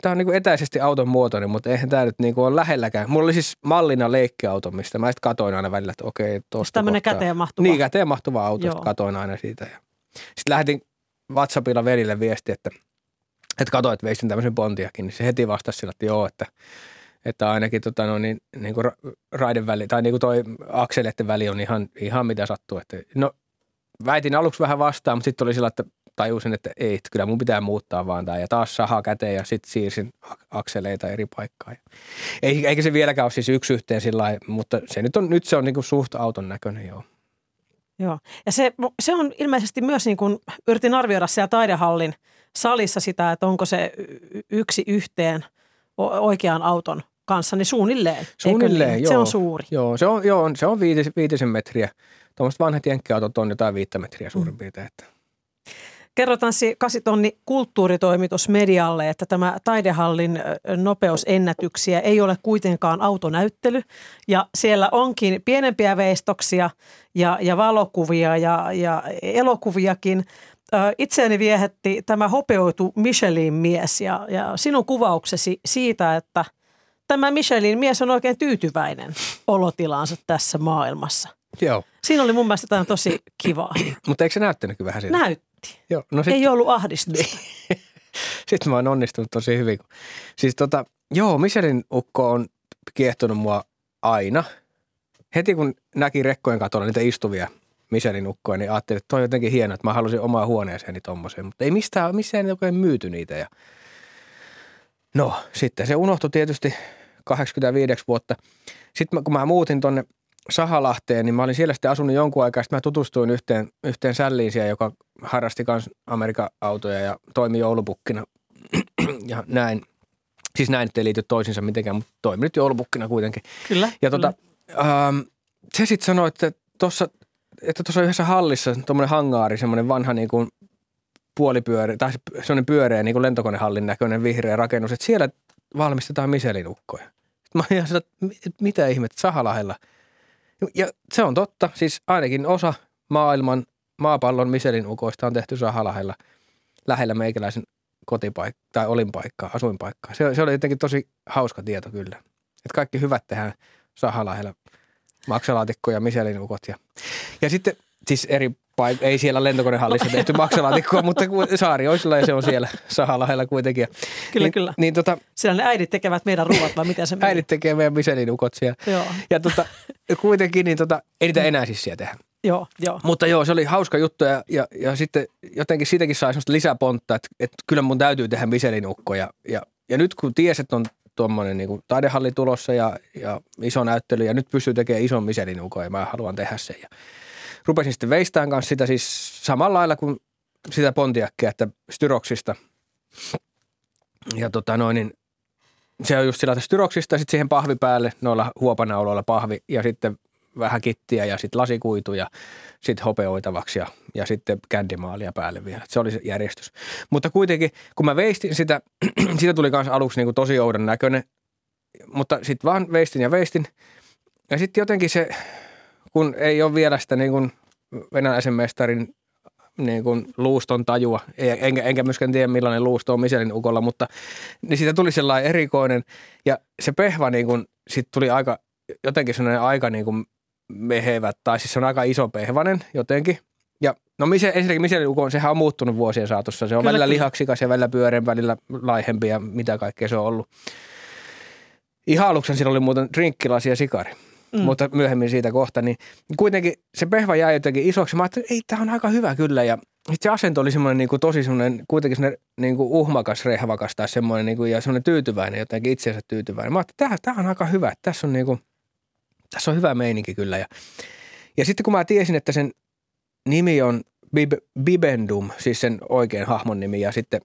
tämä on niinku etäisesti auton muotoinen, mutta eihän tämä nyt niinku ole lähelläkään. Mulla oli siis mallina leikkiauto, mistä mä sitten katoin aina välillä, että okei, tuosta Tämmöinen kohtaa. käteen mahtuva. Niin, käteen mahtuva auto, Joo. katoin aina siitä. Sitten lähetin WhatsAppilla velille viesti, että, että katsoin, että veisin tämmöisen pontiakin, niin se heti vastasi sillä, että joo, että, että ainakin tota, no, niin, niin kuin ra- raiden väli, tai niin kuin toi akseleiden väli on ihan, ihan mitä sattuu. Että, no, väitin aluksi vähän vastaan, mutta sitten oli sillä, että tajusin, että ei, että kyllä mun pitää muuttaa vaan tämä. Ja taas saha käteen ja sitten siirsin akseleita eri paikkaan. Eikä se vieläkään ole siis yksi yhteen sillä lailla, mutta se nyt, on, nyt se on niin kuin suht auton näköinen, joo. Joo, ja se, se on ilmeisesti myös niin kuin, yritin arvioida siellä taidehallin salissa sitä, että onko se yksi yhteen oikean auton kanssa, niin suunnilleen. Suunnilleen, niin? joo. Se on suuri. Joo, se on, joo, se on viitis, viitisen metriä. Tuommoiset vanhat jenkkiautot on jotain viittä metriä suurin mm. piirtein. Että. Kerro Tanssi Kasitonni kulttuuritoimitus medialle, että tämä taidehallin nopeusennätyksiä ei ole kuitenkaan autonäyttely. Ja siellä onkin pienempiä veistoksia ja, ja valokuvia ja, ja elokuviakin. Itseäni viehätti tämä hopeutu Michelin mies ja, ja sinun kuvauksesi siitä, että tämä Michelin mies on oikein tyytyväinen olotilaansa tässä maailmassa. Joo. Siinä oli mun mielestä jotain tosi kivaa. Mutta eikö se näyttänyt vähän siltä? Näytti. Joo, no sit... Ei ollut ahdistusta. Sitten mä oon onnistunut tosi hyvin. Siis tota, joo, Michelin ukko on kiehtonut mua aina. Heti kun näki rekkojen katolla niitä istuvia Michelin ukkoja, niin ajattelin, että toi on jotenkin hienoa, että mä halusin omaa huoneeseeni tommoseen. Mutta ei mistään, missään ei myyty niitä. Ja... No, sitten se unohtui tietysti 85 vuotta. Sitten kun mä muutin tonne Sahalahteen, niin mä olin siellä sitten asunut jonkun aikaa. Sitten mä tutustuin yhteen, yhteen sälliin siellä, joka harrasti myös Amerikan autoja ja toimi joulupukkina ja näin. Siis näin, että ei liity toisinsa mitenkään, mutta toimi nyt joulupukkina kuitenkin. Kyllä. Ja tota, kyllä. Ähm, se sitten sanoi, että tuossa että tuossa yhdessä hallissa tuommoinen hangaari, semmoinen vanha niin kuin puolipyöreä, tai semmoinen pyöreä niin kuin lentokonehallin näköinen vihreä rakennus, että siellä valmistetaan miselinukkoja. Mä olin ihan että mitä ihmettä, Sahalahella – ja se on totta. Siis ainakin osa maailman maapallon Michelin ukoista on tehty Sahalahella lähellä meikäläisen kotipaikkaa tai olinpaikkaa, asuinpaikkaa. Se, se oli jotenkin tosi hauska tieto kyllä. Että kaikki hyvät tehdään Sahalahella. Maksalaatikko ja Michelin ukot. Ja, ja sitten siis eri paik- ei siellä lentokonehallissa tehty maksalaatikkoa, mutta Saarioisilla ja se on siellä Sahalahella kuitenkin. Kyllä, niin, kyllä. Niin, tota, siellä ne äidit tekevät meidän ruuat vai miten se menee? Äidit tekee meidän Michelin ukot siellä. Joo. Ja tota, kuitenkin niin tota, ei niitä enää siis siellä tehdä. Joo, joo. Mutta joo, se oli hauska juttu ja, ja, ja sitten jotenkin siitäkin sai semmoista lisäpontta, että, että kyllä mun täytyy tehdä Michelin ukko. Ja, ja, ja nyt kun ties, että on tuommoinen niin taidehalli tulossa ja, ja iso näyttely ja nyt pystyy tekemään ison Michelin ukon ja mä haluan tehdä sen. Ja rupesin sitten veistään kanssa sitä siis samalla lailla kuin sitä pontiakkia, että styroksista. Ja tota noin, niin se on just sillä styroksista, sitten siihen pahvi päälle, noilla huopanauloilla pahvi ja sitten vähän kittiä ja sitten lasikuitu ja sitten hopeoitavaksi ja, ja sitten kändimaalia päälle vielä. Se oli se järjestys. Mutta kuitenkin, kun mä veistin sitä, siitä tuli myös aluksi niin kuin tosi oudon näköinen, mutta sitten vaan veistin ja veistin. Ja sitten jotenkin se, kun ei ole vielä sitä niin kuin venäläisen mestarin niin kuin luuston tajua, enkä, enkä myöskään tiedä millainen luusto on Michelin ukolla, mutta niin siitä tuli sellainen erikoinen ja se pehva niin kuin, sit tuli aika, jotenkin sellainen aika niin kuin mehevä, tai siis se on aika iso pehvanen jotenkin. Ja no mise, ensinnäkin Michelin ukon, sehän on muuttunut vuosien saatossa. Se on kyllä, välillä kyllä. lihaksikas ja välillä pyöreän, välillä laihempi ja mitä kaikkea se on ollut. Ihan aluksi siinä oli muuten drinkkilasi ja sikari mm. mutta myöhemmin siitä kohta, niin kuitenkin se pehva jäi jotenkin isoksi. Mä ajattelin, että ei, tämä on aika hyvä kyllä ja se asento oli semmoinen niin kuin tosi semmoinen, kuitenkin semmoinen niin kuin uhmakas, rehvakas tai semmoinen niin kuin, ja semmoinen tyytyväinen, jotenkin itseensä tyytyväinen. Mä ajattelin, että tämä, tämä on aika hyvä, tässä on niin kuin, tässä on hyvä meininki kyllä. Ja, ja sitten kun mä tiesin, että sen nimi on Bib, Bibendum, siis sen oikein hahmon nimi ja sitten,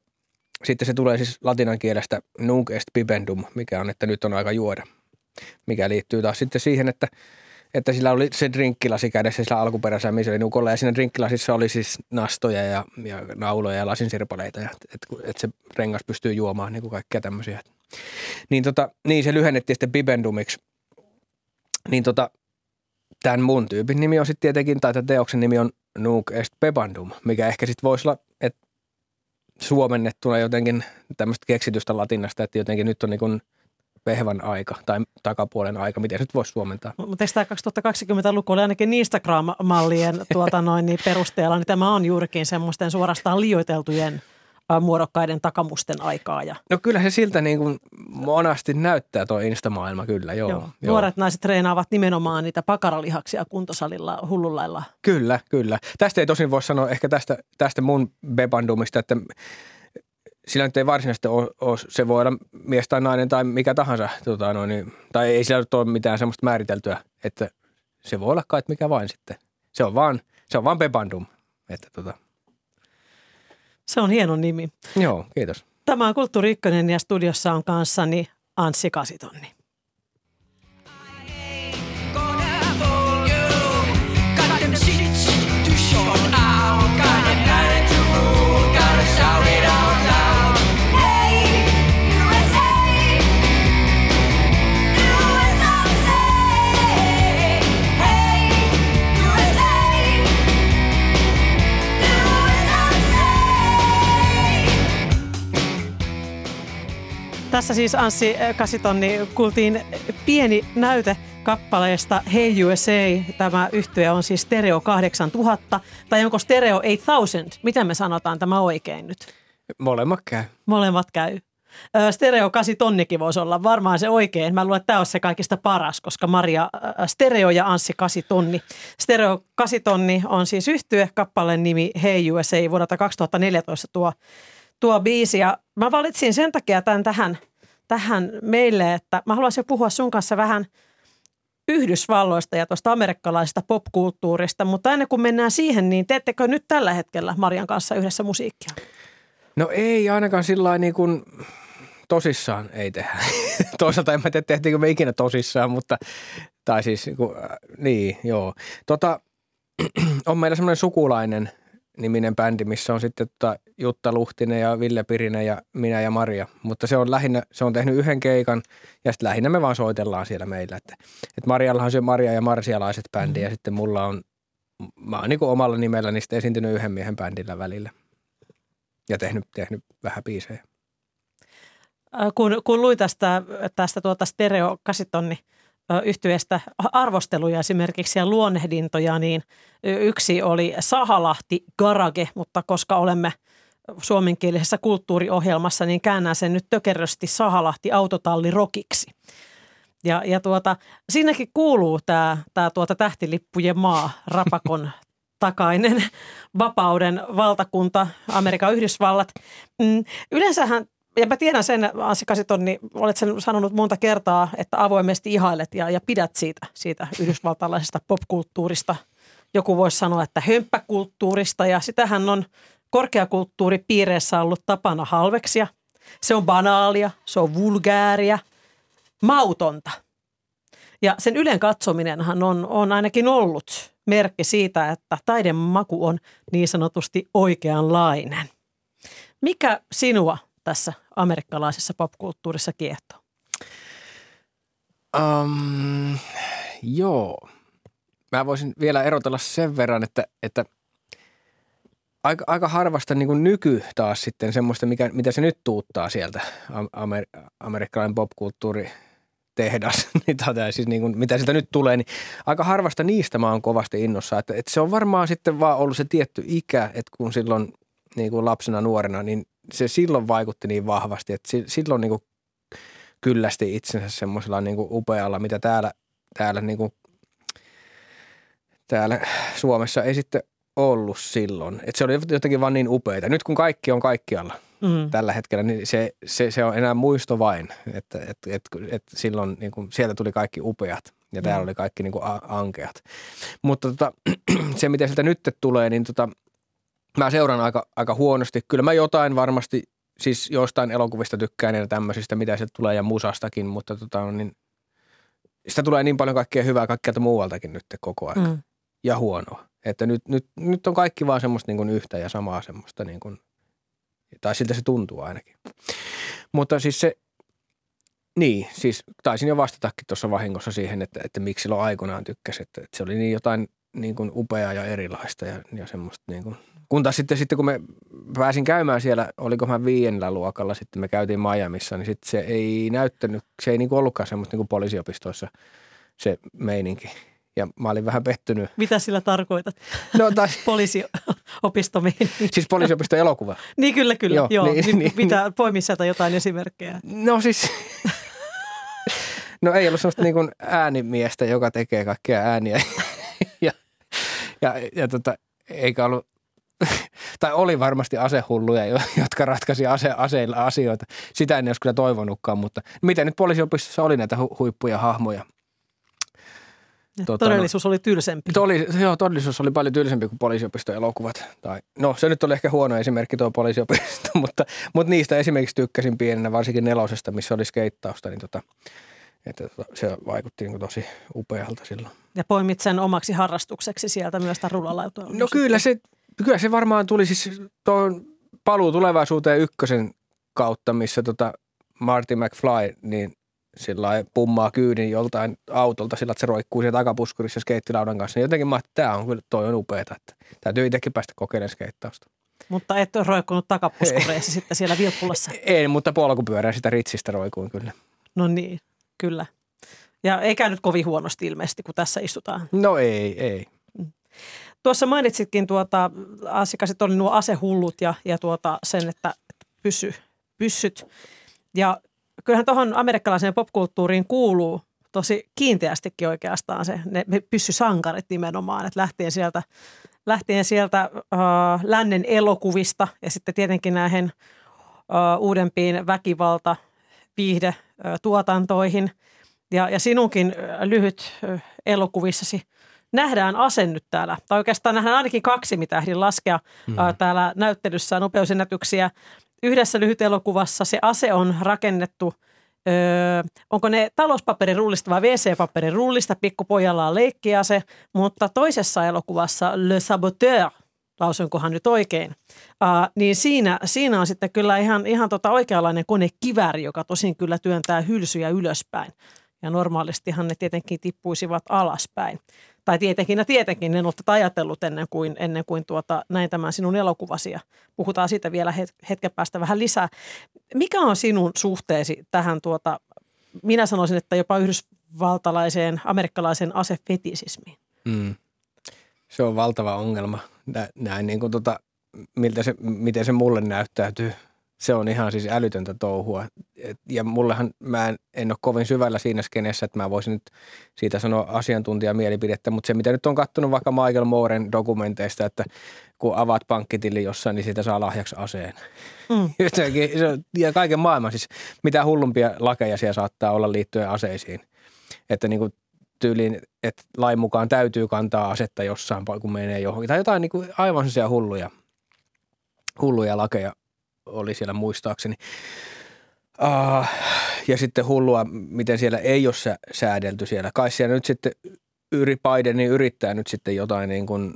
sitten se tulee siis latinan kielestä nunc est bibendum, mikä on, että nyt on aika juoda mikä liittyy taas sitten siihen, että, että sillä oli se drinkkilasi kädessä sillä alkuperäisellä Michelin-ukolla ja siinä drinkkilasissa oli siis nastoja ja, ja nauloja ja lasinsirpaleita ja että et se rengas pystyy juomaan niin kuin kaikkea tämmöisiä. Niin, tota, niin se lyhennettiin sitten Bibendumiksi. Niin tota, tämän mun tyypin nimi on sitten tietenkin, tai tämän teoksen nimi on Nuuk est Pebandum, mikä ehkä sitten voisi olla, että suomennettuna jotenkin tämmöistä keksitystä latinasta, että jotenkin nyt on niin kuin – pehvän aika tai takapuolen aika, miten se nyt voisi suomentaa. Mutta tämä 2020-luku oli ainakin Instagram-mallien tuota noin, niin perusteella, niin tämä on juurikin semmoisten suorastaan liioiteltujen muodokkaiden takamusten aikaa. Ja, No kyllä se siltä niin kuin monasti näyttää tuo Instamaailma kyllä, joo. joo, joo. nuoret naiset treenaavat nimenomaan niitä pakaralihaksia kuntosalilla hullullailla. Kyllä, kyllä. Tästä ei tosin voi sanoa ehkä tästä, tästä mun bebandumista, että sillä nyt ei varsinaisesti ole, ole, se voi olla mies tai nainen tai mikä tahansa, tota, no, niin, tai ei sillä ole mitään semmoista määriteltyä, että se voi olla kai, että mikä vain sitten. Se on vaan, se on vaan bebandum. Että, tota, Se on hieno nimi. joo, kiitos. Tämä on Kulttuuri Ykkönen ja studiossa on kanssani Anssi Kasitonni. Tässä siis Anssi Kasitonni kuultiin pieni näyte kappaleesta Hey USA. Tämä yhtye on siis Stereo 8000 tai onko Stereo 8000? Miten me sanotaan tämä oikein nyt? Molemmat käy. Molemmat käy. Stereo 8 tonnikin voisi olla varmaan se oikein. Mä luulen, että tämä on se kaikista paras, koska Maria Stereo ja Anssi 8 tonni. Stereo 8 tonni on siis yhtye, kappaleen nimi Hey USA vuodelta 2014 tuo, tuo biisi. Ja mä valitsin sen takia tämän tähän, tähän meille, että mä haluaisin puhua sun kanssa vähän Yhdysvalloista ja tuosta amerikkalaisesta popkulttuurista, mutta ennen kuin mennään siihen, niin teettekö nyt tällä hetkellä Marian kanssa yhdessä musiikkia? No ei ainakaan sillä niin kuin tosissaan ei tehdä. Toisaalta en mä tiedä, tehtiinkö me ikinä tosissaan, mutta, tai siis niin, äh, niin joo. Tota, on meillä semmoinen sukulainen niminen bändi, missä on sitten tota Jutta Luhtinen ja Ville Pirinen ja minä ja Maria. Mutta se on lähinnä, se on tehnyt yhden keikan ja sitten lähinnä me vaan soitellaan siellä meillä. Että, että Mariallahan on se Maria ja Marsialaiset bändi ja sitten mulla on, mä oon niin omalla nimellä niistä esiintynyt yhden miehen bändillä välillä ja tehnyt, tehnyt vähän biisejä. Äh, kun, kun luin tästä, tästä tuota stereo kasitonni yhtyeestä arvosteluja esimerkiksi ja luonnehdintoja, niin yksi oli Sahalahti Garage, mutta koska olemme suomenkielisessä kulttuuriohjelmassa, niin käännän sen nyt tökerösti Sahalahti autotalli rokiksi. Ja, ja tuota, siinäkin kuuluu tämä, tämä tuota tähtilippujen maa, Rapakon takainen vapauden valtakunta, Amerikan Yhdysvallat. Mm, yleensähän ja mä tiedän sen, Anssi Kasitonni, olet sen sanonut monta kertaa, että avoimesti ihailet ja, ja pidät siitä, siitä yhdysvaltalaisesta popkulttuurista. Joku voisi sanoa, että hömppäkulttuurista ja sitähän on korkeakulttuuripiireissä ollut tapana halveksia. Se on banaalia, se on vulgääriä, mautonta. Ja sen ylen katsominenhan on, on ainakin ollut merkki siitä, että taidemaku on niin sanotusti oikeanlainen. Mikä sinua tässä amerikkalaisessa popkulttuurissa kiehtoo? Um, joo. Mä voisin vielä erotella sen verran, että, että aika, aika harvasta niin kuin nyky taas sitten semmoista, mikä, mitä se nyt tuuttaa sieltä amer, amerikkalainen popkulttuuri tehdas, niin tai siis niin kuin, mitä sieltä nyt tulee, niin aika harvasta niistä mä oon kovasti innossa. Että, että se on varmaan sitten vaan ollut se tietty ikä, että kun silloin niin kuin lapsena nuorena, niin se silloin vaikutti niin vahvasti, että silloin niin kuin kyllästi itsensä semmoisella niin kuin upealla, mitä täällä, täällä, niin kuin, täällä Suomessa ei sitten ollut silloin. Että se oli jotenkin vaan niin upeita. Nyt kun kaikki on kaikkialla mm. tällä hetkellä, niin se, se, se on enää muisto vain, että et, et, et silloin niin kuin, sieltä tuli kaikki upeat ja täällä mm. oli kaikki niin kuin ankeat. Mutta tota, se, mitä sieltä nyt tulee, niin tota, mä seuraan aika, aika huonosti. Kyllä mä jotain varmasti, siis jostain elokuvista tykkään ja tämmöisistä, mitä sieltä tulee ja musastakin, mutta tota, niin, sitä tulee niin paljon kaikkea hyvää kaikkialta muualtakin nyt koko ajan. Mm. Ja huonoa. Että nyt, nyt, nyt on kaikki vaan semmoista niin kuin yhtä ja samaa semmoista, niin kuin, tai siltä se tuntuu ainakin. Mutta siis se, niin, siis taisin jo vastatakin tuossa vahingossa siihen, että, että miksi silloin aikoinaan tykkäsi, että, että se oli niin jotain niin kuin upeaa ja erilaista ja, ja semmoista niin kuin – kun taas sitten, sitten kun me pääsin käymään siellä, oliko mä viiennellä luokalla, sitten me käytiin Miamiissa, niin sitten se ei näyttänyt, se ei niin ollutkaan semmoista niin poliisiopistoissa se meininki. Ja mä olin vähän pettynyt. Mitä sillä tarkoitat? No tai, Poliisi. opistomiin. Siis poliisiopiston elokuva. niin kyllä, kyllä. Joo, Joo, niin, Niin, niin, pitää poimia sieltä jotain esimerkkejä. No siis, no ei ollut sellaista niin kuin äänimiestä, joka tekee kaikkea ääniä. ja, ja, ja tota, eikä ollut, tai oli varmasti asehulluja, jo- jotka ratkaisi ase, aseilla asioita. Sitä en olisi kyllä toivonutkaan, mutta miten nyt poliisiopistossa oli näitä hu, huippuja hahmoja? Tota, Todellisuus oli tylsempi. Toli, joo, todellisuus oli paljon tylsempi kuin poliisiopiston elokuvat. Tai, no se nyt oli ehkä huono esimerkki tuo poliisiopisto, mutta, mutta niistä esimerkiksi tykkäsin pienenä, varsinkin nelosesta, missä oli skeittausta, niin tota, että tota, se vaikutti niin tosi upealta silloin. Ja poimit sen omaksi harrastukseksi sieltä myös tämän. No kyllä se, kyllä se varmaan tuli siis tuon paluu tulevaisuuteen ykkösen kautta, missä tota Marty McFly niin sillä pummaa kyydin joltain autolta sillä, että se roikkuu siellä takapuskurissa skeittilaudan kanssa. Niin jotenkin mä että tämä on kyllä, toi on upeeta, että täytyy itsekin päästä kokeilemaan skeittausta. Mutta et ole roikkunut takapuskureissa sitten siellä Vilppulassa. Ei, mutta polkupyörää sitä ritsistä roikuin kyllä. No niin, kyllä. Ja ei käynyt kovin huonosti ilmeisesti, kun tässä istutaan. No ei, ei. Tuossa mainitsitkin tuota, asiakkaat oli nuo asehullut ja, ja tuota, sen, että pysy, pyssyt. Ja kyllähän tuohon amerikkalaiseen popkulttuuriin kuuluu tosi kiinteästikin oikeastaan se, ne pyssysankarit nimenomaan, että lähtien sieltä, lähtien sieltä äh, lännen elokuvista ja sitten tietenkin näihin äh, uudempiin väkivalta, viihde, äh, tuotantoihin. Ja, ja sinunkin äh, lyhyt äh, elokuvissasi nähdään ase nyt täällä, tai oikeastaan nähdään ainakin kaksi, mitä ehdin laskea mm. ää, täällä näyttelyssä nopeusennätyksiä. Yhdessä lyhytelokuvassa se ase on rakennettu, öö, onko ne talouspaperin rullista vai WC-paperin rullista, pikkupojalla on leikkiase, mutta toisessa elokuvassa Le Saboteur, lausunkohan nyt oikein, ää, niin siinä, siinä on sitten kyllä ihan, ihan tota oikeanlainen konekivääri, joka tosin kyllä työntää hylsyjä ylöspäin. Ja normaalistihan ne tietenkin tippuisivat alaspäin. Tai tietenkin, no tietenkin, en ole tätä ajatellut ennen kuin, ennen kuin tuota, näin tämän sinun elokuvasi ja puhutaan siitä vielä het- hetken päästä vähän lisää. Mikä on sinun suhteesi tähän tuota, minä sanoisin, että jopa yhdysvaltalaiseen, amerikkalaiseen asefetisismiin? Mm. Se on valtava ongelma. Nä- Näin niin kuin tota, miltä se, miten se mulle näyttäytyy. Se on ihan siis älytöntä touhua. Et, ja mullehan mä en, en ole kovin syvällä siinä skeneessä, että mä voisin nyt siitä sanoa asiantuntijamielipidettä, mutta se mitä nyt on katsonut vaikka Michael Mooren dokumenteista, että kun avaat pankkitilin jossain, niin siitä saa lahjaksi aseen. Mm. Ja kaiken maailman siis, mitä hullumpia lakeja siellä saattaa olla liittyen aseisiin. Että niin kuin tyyliin, että lain mukaan täytyy kantaa asetta jossain, kun menee johonkin. Tai jotain niin kuin aivan sellaisia hulluja, hulluja lakeja oli siellä muistaakseni. Uh, ja sitten hullua, miten siellä ei ole sä- säädelty siellä. Kai siellä nyt sitten yri, Biden niin yrittää nyt sitten jotain niin kuin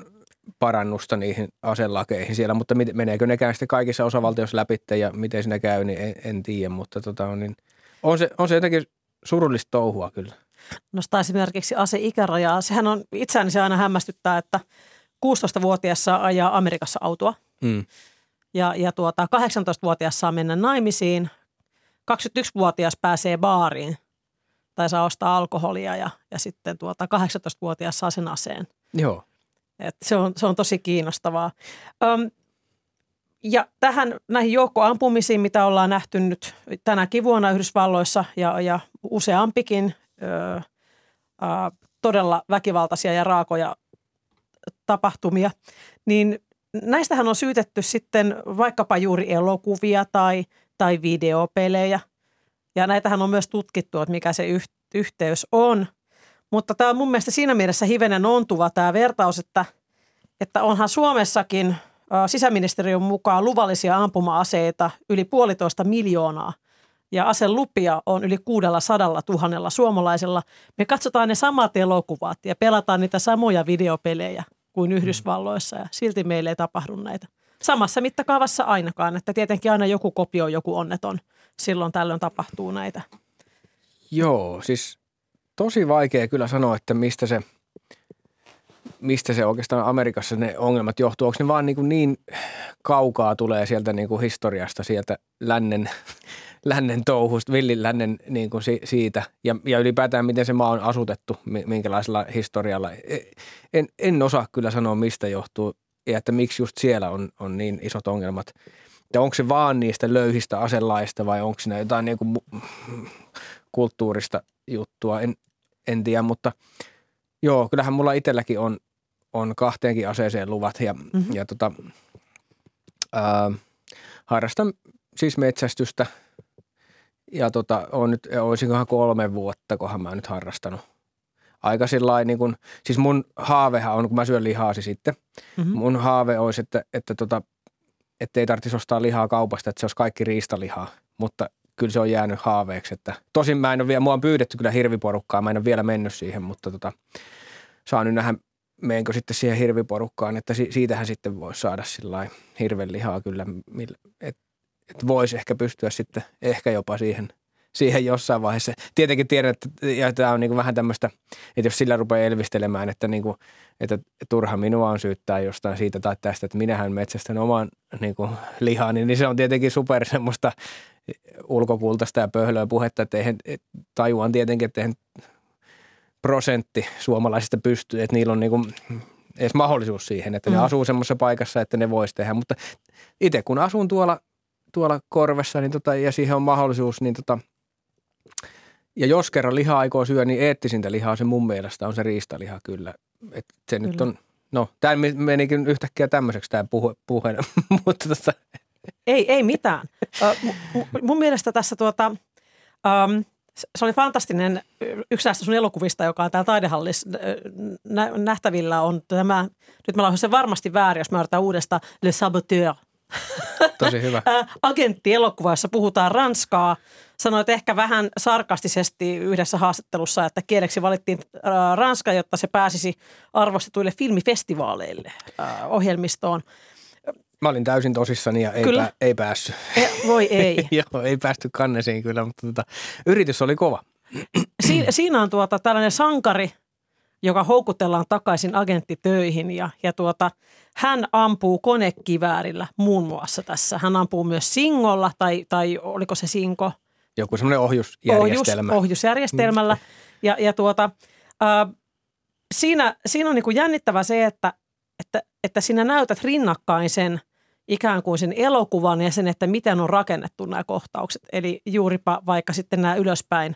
parannusta niihin aselakeihin siellä, mutta mit, meneekö nekään sitten kaikissa osavaltioissa läpi ja miten siinä käy, niin en, en tiedä, mutta tota, on, niin, on, se, on se jotenkin surullista touhua kyllä. nostaa esimerkiksi aseikärajaa. Sehän on, itseäni se aina hämmästyttää, että 16-vuotias saa ajaa Amerikassa autoa Mm. Ja, ja tuota, 18-vuotias saa mennä naimisiin, 21-vuotias pääsee baariin tai saa ostaa alkoholia ja, ja sitten tuota, 18-vuotias saa sen aseen. Joo. Et se, on, se on tosi kiinnostavaa. Öm, ja tähän näihin joukkoampumisiin, mitä ollaan nähty nyt tänäkin vuonna Yhdysvalloissa ja, ja useampikin ö, ö, todella väkivaltaisia ja raakoja tapahtumia, niin näistähän on syytetty sitten vaikkapa juuri elokuvia tai, tai videopelejä. Ja näitähän on myös tutkittu, että mikä se yh- yhteys on. Mutta tämä on mun mielestä siinä mielessä hivenen ontuva tämä vertaus, että, että onhan Suomessakin sisäministeriön mukaan luvallisia ampuma-aseita yli puolitoista miljoonaa. Ja aselupia on yli 600 000 suomalaisella. Me katsotaan ne samat elokuvat ja pelataan niitä samoja videopelejä kuin Yhdysvalloissa ja silti meille ei tapahdu näitä. Samassa mittakaavassa ainakaan, että tietenkin aina joku kopio, joku onneton. Silloin tällöin tapahtuu näitä. Joo, siis tosi vaikea kyllä sanoa, että mistä se, mistä se oikeastaan Amerikassa ne ongelmat johtuu. Onko ne vaan niin, niin kaukaa tulee sieltä niin kuin historiasta, sieltä lännen, lännen touhusta, villin lännen niin kuin si, siitä ja, ja ylipäätään miten se maa on asutettu, mi- minkälaisella historialla. E- En, en osaa kyllä sanoa, mistä johtuu. ja että miksi just siellä on, on niin isot ongelmat. Ja onko se vaan niistä löyhistä aselaista vai onko siinä jotain niin kuin kulttuurista juttua, en, en tiedä, mutta joo, kyllähän mulla itselläkin on, on kahteenkin aseeseen luvat ja, mm-hmm. ja tota, ää, harrastan siis metsästystä ja tota, on nyt, olisinkohan kolme vuotta, kohan mä nyt harrastanut. Aika sillä niin kun, siis mun haavehan on, kun mä syön lihaasi sitten, Mhm. mm-hmm. mun haave olisi, että, että tota, että ei tarvitsisi ostaa lihaa kaupasta, että se olisi kaikki riistalihaa, mutta kyllä se on jäänyt haaveeksi. Että, tosin mä en ole vielä, mua on pyydetty kyllä hirviporukkaa, mä en ole vielä mennyt siihen, mutta tota, saan nyt nähdä, meenkö sitten siihen hirviporukkaan, että si- siitähän sitten voisi saada sillä hirven lihaa kyllä, millä- että et voisi ehkä pystyä sitten ehkä jopa siihen, siihen jossain vaiheessa. Tietenkin tiedän, että ja tämä on niinku vähän tämmöistä, että jos sillä rupeaa elvistelemään, että, niinku, että turha minua on syyttää jostain siitä tai tästä, että minähän metsästän oman niinku, lihani, niin se on tietenkin super semmoista ulkokultaista ja pöhlöä puhetta, että eihän, et, tajuan tietenkin, että eihän prosentti suomalaisista pystyy, että niillä on niinku edes mahdollisuus siihen, että ne Mm. asuu semmoisessa paikassa, että ne voisi tehdä, mutta itse kun asun tuolla, tuolla korvessa niin tota, ja siihen on mahdollisuus, niin tota, ja jos kerran lihaa aikoo syödä, niin eettisintä lihaa se mun mielestä on se riistaliha kyllä. Et se nyt Kyllä. on, no tämä menikin yhtäkkiä tämmöiseksi tämä puhe, puhe mutta tota, Ei, ei mitään. Ö, mu- mu- mun mielestä tässä tuota, um, se oli fantastinen, yksi näistä sun elokuvista, joka on täällä nä- nähtävillä on tämä, nyt mä lausun sen varmasti väärin, jos mä yritän uudestaan, Le Saboteur. tosi hyvä. Ä, agenttielokuva, jossa puhutaan ranskaa. Sanoit ehkä vähän sarkastisesti yhdessä haastattelussa, että kieleksi valittiin ranska, jotta se pääsisi arvostetuille filmifestivaaleille ohjelmistoon. Mä olin täysin tosissani ja ei, Kyllä. pää, ei päässyt. E, voi ei. Joo, ei päästy kannesiin kyllä, mutta tota, yritys oli kova. Siin, siinä on tuota tällainen sankari, joka houkutellaan takaisin agenttitöihin ja, ja tuota, hän ampuu konekiväärillä muun muassa tässä. Hän ampuu myös singolla tai, tai oliko se sinko? Joku semmoinen ohjusjärjestelmä. Ohjus, ohjusjärjestelmällä. Ja, ja tuota, ää, siinä, siinä on niin kuin jännittävä se, että, että, että sinä näytät rinnakkain sen ikään kuin sen elokuvan ja sen, että miten on rakennettu nämä kohtaukset. Eli juuripa vaikka sitten nämä ylöspäin,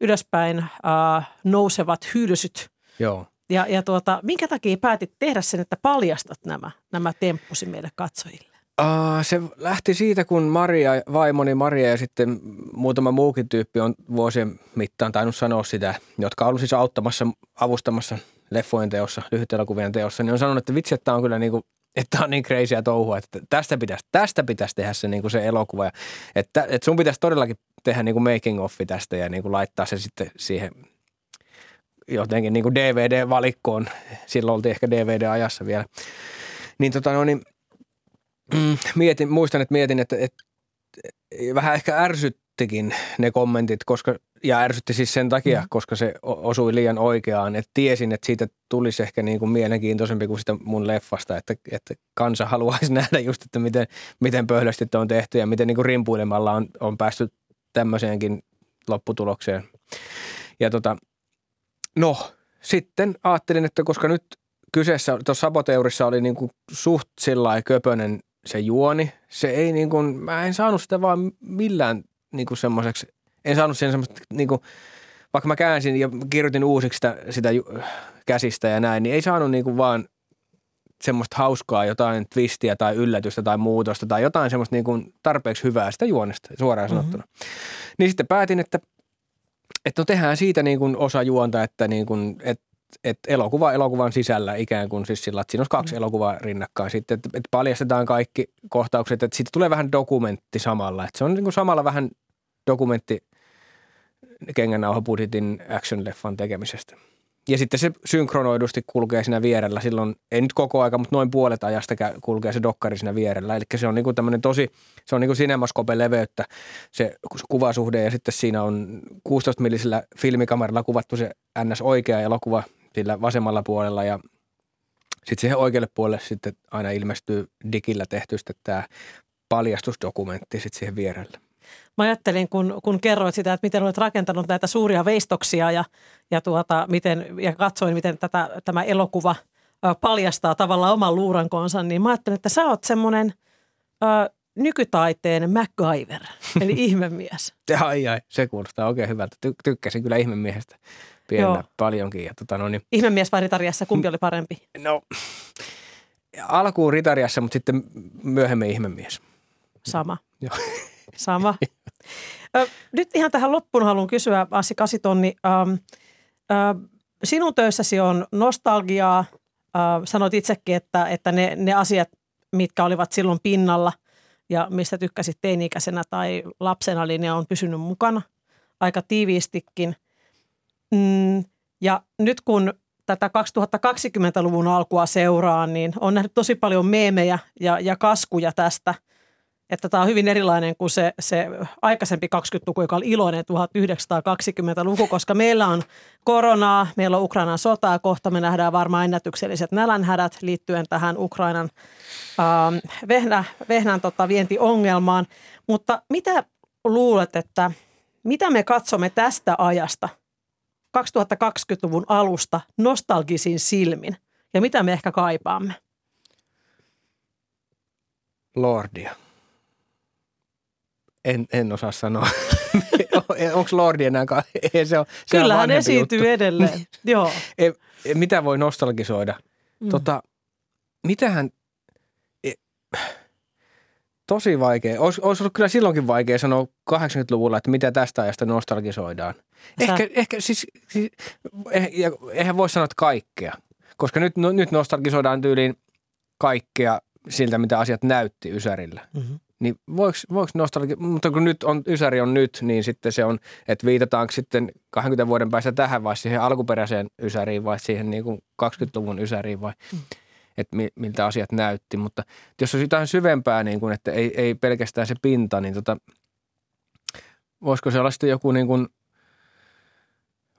ylöspäin ää, nousevat hylsyt. Joo. Ja, ja tuota, minkä takia päätit tehdä sen, että paljastat nämä, nämä temppusi meille katsojille? Uh, se lähti siitä, kun Maria, vaimoni Maria ja sitten muutama muukin tyyppi on vuosien mittaan tainnut sanoa sitä, jotka on siis auttamassa, avustamassa leffojen teossa, lyhytelokuvien teossa, niin on sanonut, että vitsi, että tämä on kyllä niin kuin, että on niin crazyä touhua, että tästä pitäisi, tästä pitäisi tehdä se, niin kuin se elokuva. Ja, että, että sun pitäisi todellakin tehdä niin kuin making offi tästä ja niin kuin laittaa se sitten siihen jotenkin niin kuin DVD-valikkoon. Silloin oltiin ehkä DVD-ajassa vielä. Niin tota no, niin mm, mietin, muistan, että mietin, että, että vähän ehkä ärsyttikin ne kommentit, koska, ja ärsytti siis sen takia, mm. koska se osui liian oikeaan, että tiesin, että siitä tulisi ehkä niin kuin mielenkiintoisempi kuin sitä mun leffasta, että, että kansa haluaisi nähdä just, että miten, miten pöhlösti on tehty ja miten niin kuin rimpuilemalla on, on päästy tämmöiseenkin lopputulokseen. Ja tota, no, sitten ajattelin, että koska nyt kyseessä, tuossa Saboteurissa oli niin kuin suht sillä köpönen se juoni. Se ei niin kuin, mä en saanut sitä vaan millään niin kuin semmoiseksi, en saanut sen semmoista niin kuin, vaikka mä käänsin ja kirjoitin uusiksi sitä, sitä ju- käsistä ja näin, niin ei saanut niin kuin vaan semmoista hauskaa jotain twistiä tai yllätystä tai muutosta tai jotain semmoista niin kuin tarpeeksi hyvää sitä juonesta suoraan sanottuna. Mm-hmm. Niin sitten päätin, että, että no tehdään siitä niin kuin osa juonta, että niin kuin, että että elokuva elokuvan sisällä ikään kuin siis sillä, että siinä olisi kaksi elokuvaa rinnakkain. Sitten, että, että paljastetaan kaikki kohtaukset, että siitä tulee vähän dokumentti samalla, että se on niin kuin samalla vähän dokumentti kengännauhapudjetin action-leffan tekemisestä. Ja sitten se synkronoidusti kulkee siinä vierellä. Silloin, ei nyt koko aika, mutta noin puolet ajasta kulkee se dokkari siinä vierellä. Eli se on niinku tämmöinen tosi, se on niinku Cinemascope leveyttä se kuvasuhde ja sitten siinä on 16 millisellä filmikameralla kuvattu se ns. oikea elokuva sillä vasemmalla puolella ja sitten siihen oikealle puolelle sitten aina ilmestyy digillä tehty sitten tämä paljastusdokumentti sitten siihen vierelle. Mä ajattelin, kun, kun kerroit sitä, että miten olet rakentanut näitä suuria veistoksia ja, ja, tuota, miten, ja katsoin, miten tätä, tämä elokuva paljastaa tavallaan oman luurankonsa, niin mä ajattelin, että sä oot semmoinen ö, nykytaiteen MacGyver, eli ihmemies. Ai ai, se kuulostaa oikein hyvältä. Ty- tykkäsin kyllä ihmemiehestä pienenä Joo. paljonkin. Ja tota, no, niin, Ihmemies vai ritariassa, kumpi oli parempi? no, alkuun ritariassa, mutta sitten myöhemmin ihmemies. Sama. Joo. Sama. Nyt ihan tähän loppuun haluan kysyä, Assi Kasitonni. Ähm, äh, sinun töissäsi on nostalgiaa. Äh, sanoit itsekin, että, että ne, ne asiat, mitkä olivat silloin pinnalla ja mistä tykkäsit teini-ikäisenä tai lapsena, niin ne on pysynyt mukana aika tiiviistikin. Mm, ja nyt kun tätä 2020-luvun alkua seuraa, niin on nähnyt tosi paljon meemejä ja, ja kaskuja tästä – että tämä on hyvin erilainen kuin se, se aikaisempi 20-luku, joka oli iloinen 1920-luku, koska meillä on koronaa, meillä on Ukrainan sotaa, kohta me nähdään varmaan ennätykselliset nälänhädät liittyen tähän Ukrainan ähm, vehnä, vehnän tota, vientiongelmaan. Mutta mitä luulet, että mitä me katsomme tästä ajasta 2020-luvun alusta nostalgisin silmin ja mitä me ehkä kaipaamme? Lordia. En, en osaa sanoa. Onko Lordi enää? Ei, se on, se on Kyllähän vanhempi esiintyy juttu. edelleen. Joo. Ei, ei, mitä voi nostalgisoida? Mm. Tota, mitähän... e- Tosi vaikea. Olisi, olisi ollut kyllä silloinkin vaikea sanoa 80-luvulla, että mitä tästä ajasta nostalgisoidaan. Sä- Ehkä, ehkä siis, siis eh, eihän voi sanoa, että kaikkea. Koska nyt, no, nyt nostalgisoidaan tyyliin kaikkea siltä, mitä asiat näytti Ysärillä. Mm-hmm. Niin voiko, voiko nostalgia, mutta kun nyt on, Ysäri on nyt, niin sitten se on, että viitataanko sitten 20 vuoden päästä tähän vai siihen alkuperäiseen Ysäriin vai siihen niin kuin 20-luvun Ysäriin vai, mm. että mi, miltä asiat näytti. Mutta jos olisi jotain syvempää, niin kuin, että ei, ei pelkästään se pinta, niin tota, voisiko se olla sitten joku niin kuin,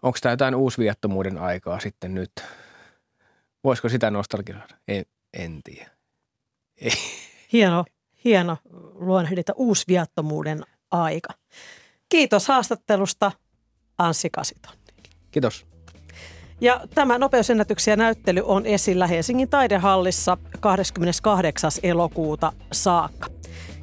onko tämä jotain uusviattomuuden aikaa sitten nyt? Voisiko sitä nostalgisoida? En, en tiedä. Ei. Hieno, luonnehdinta uusviattomuuden aika. Kiitos haastattelusta Anssi Kasiton. Kiitos. Ja tämä nopeusennätyksiä näyttely on esillä Helsingin taidehallissa 28. elokuuta saakka.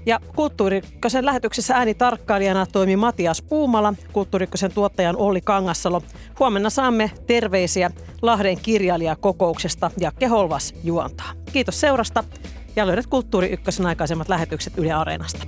Ja Kulttuurikkösen lähetyksessä äänitarkkailijana toimi Matias Puumala, Kulttuurikkösen tuottajan Olli Kangassalo. Huomenna saamme terveisiä Lahden kirjailijakokouksesta ja Keholvas juontaa. Kiitos seurasta ja löydät Kulttuuri Ykkösen aikaisemmat lähetykset Yle Areenasta.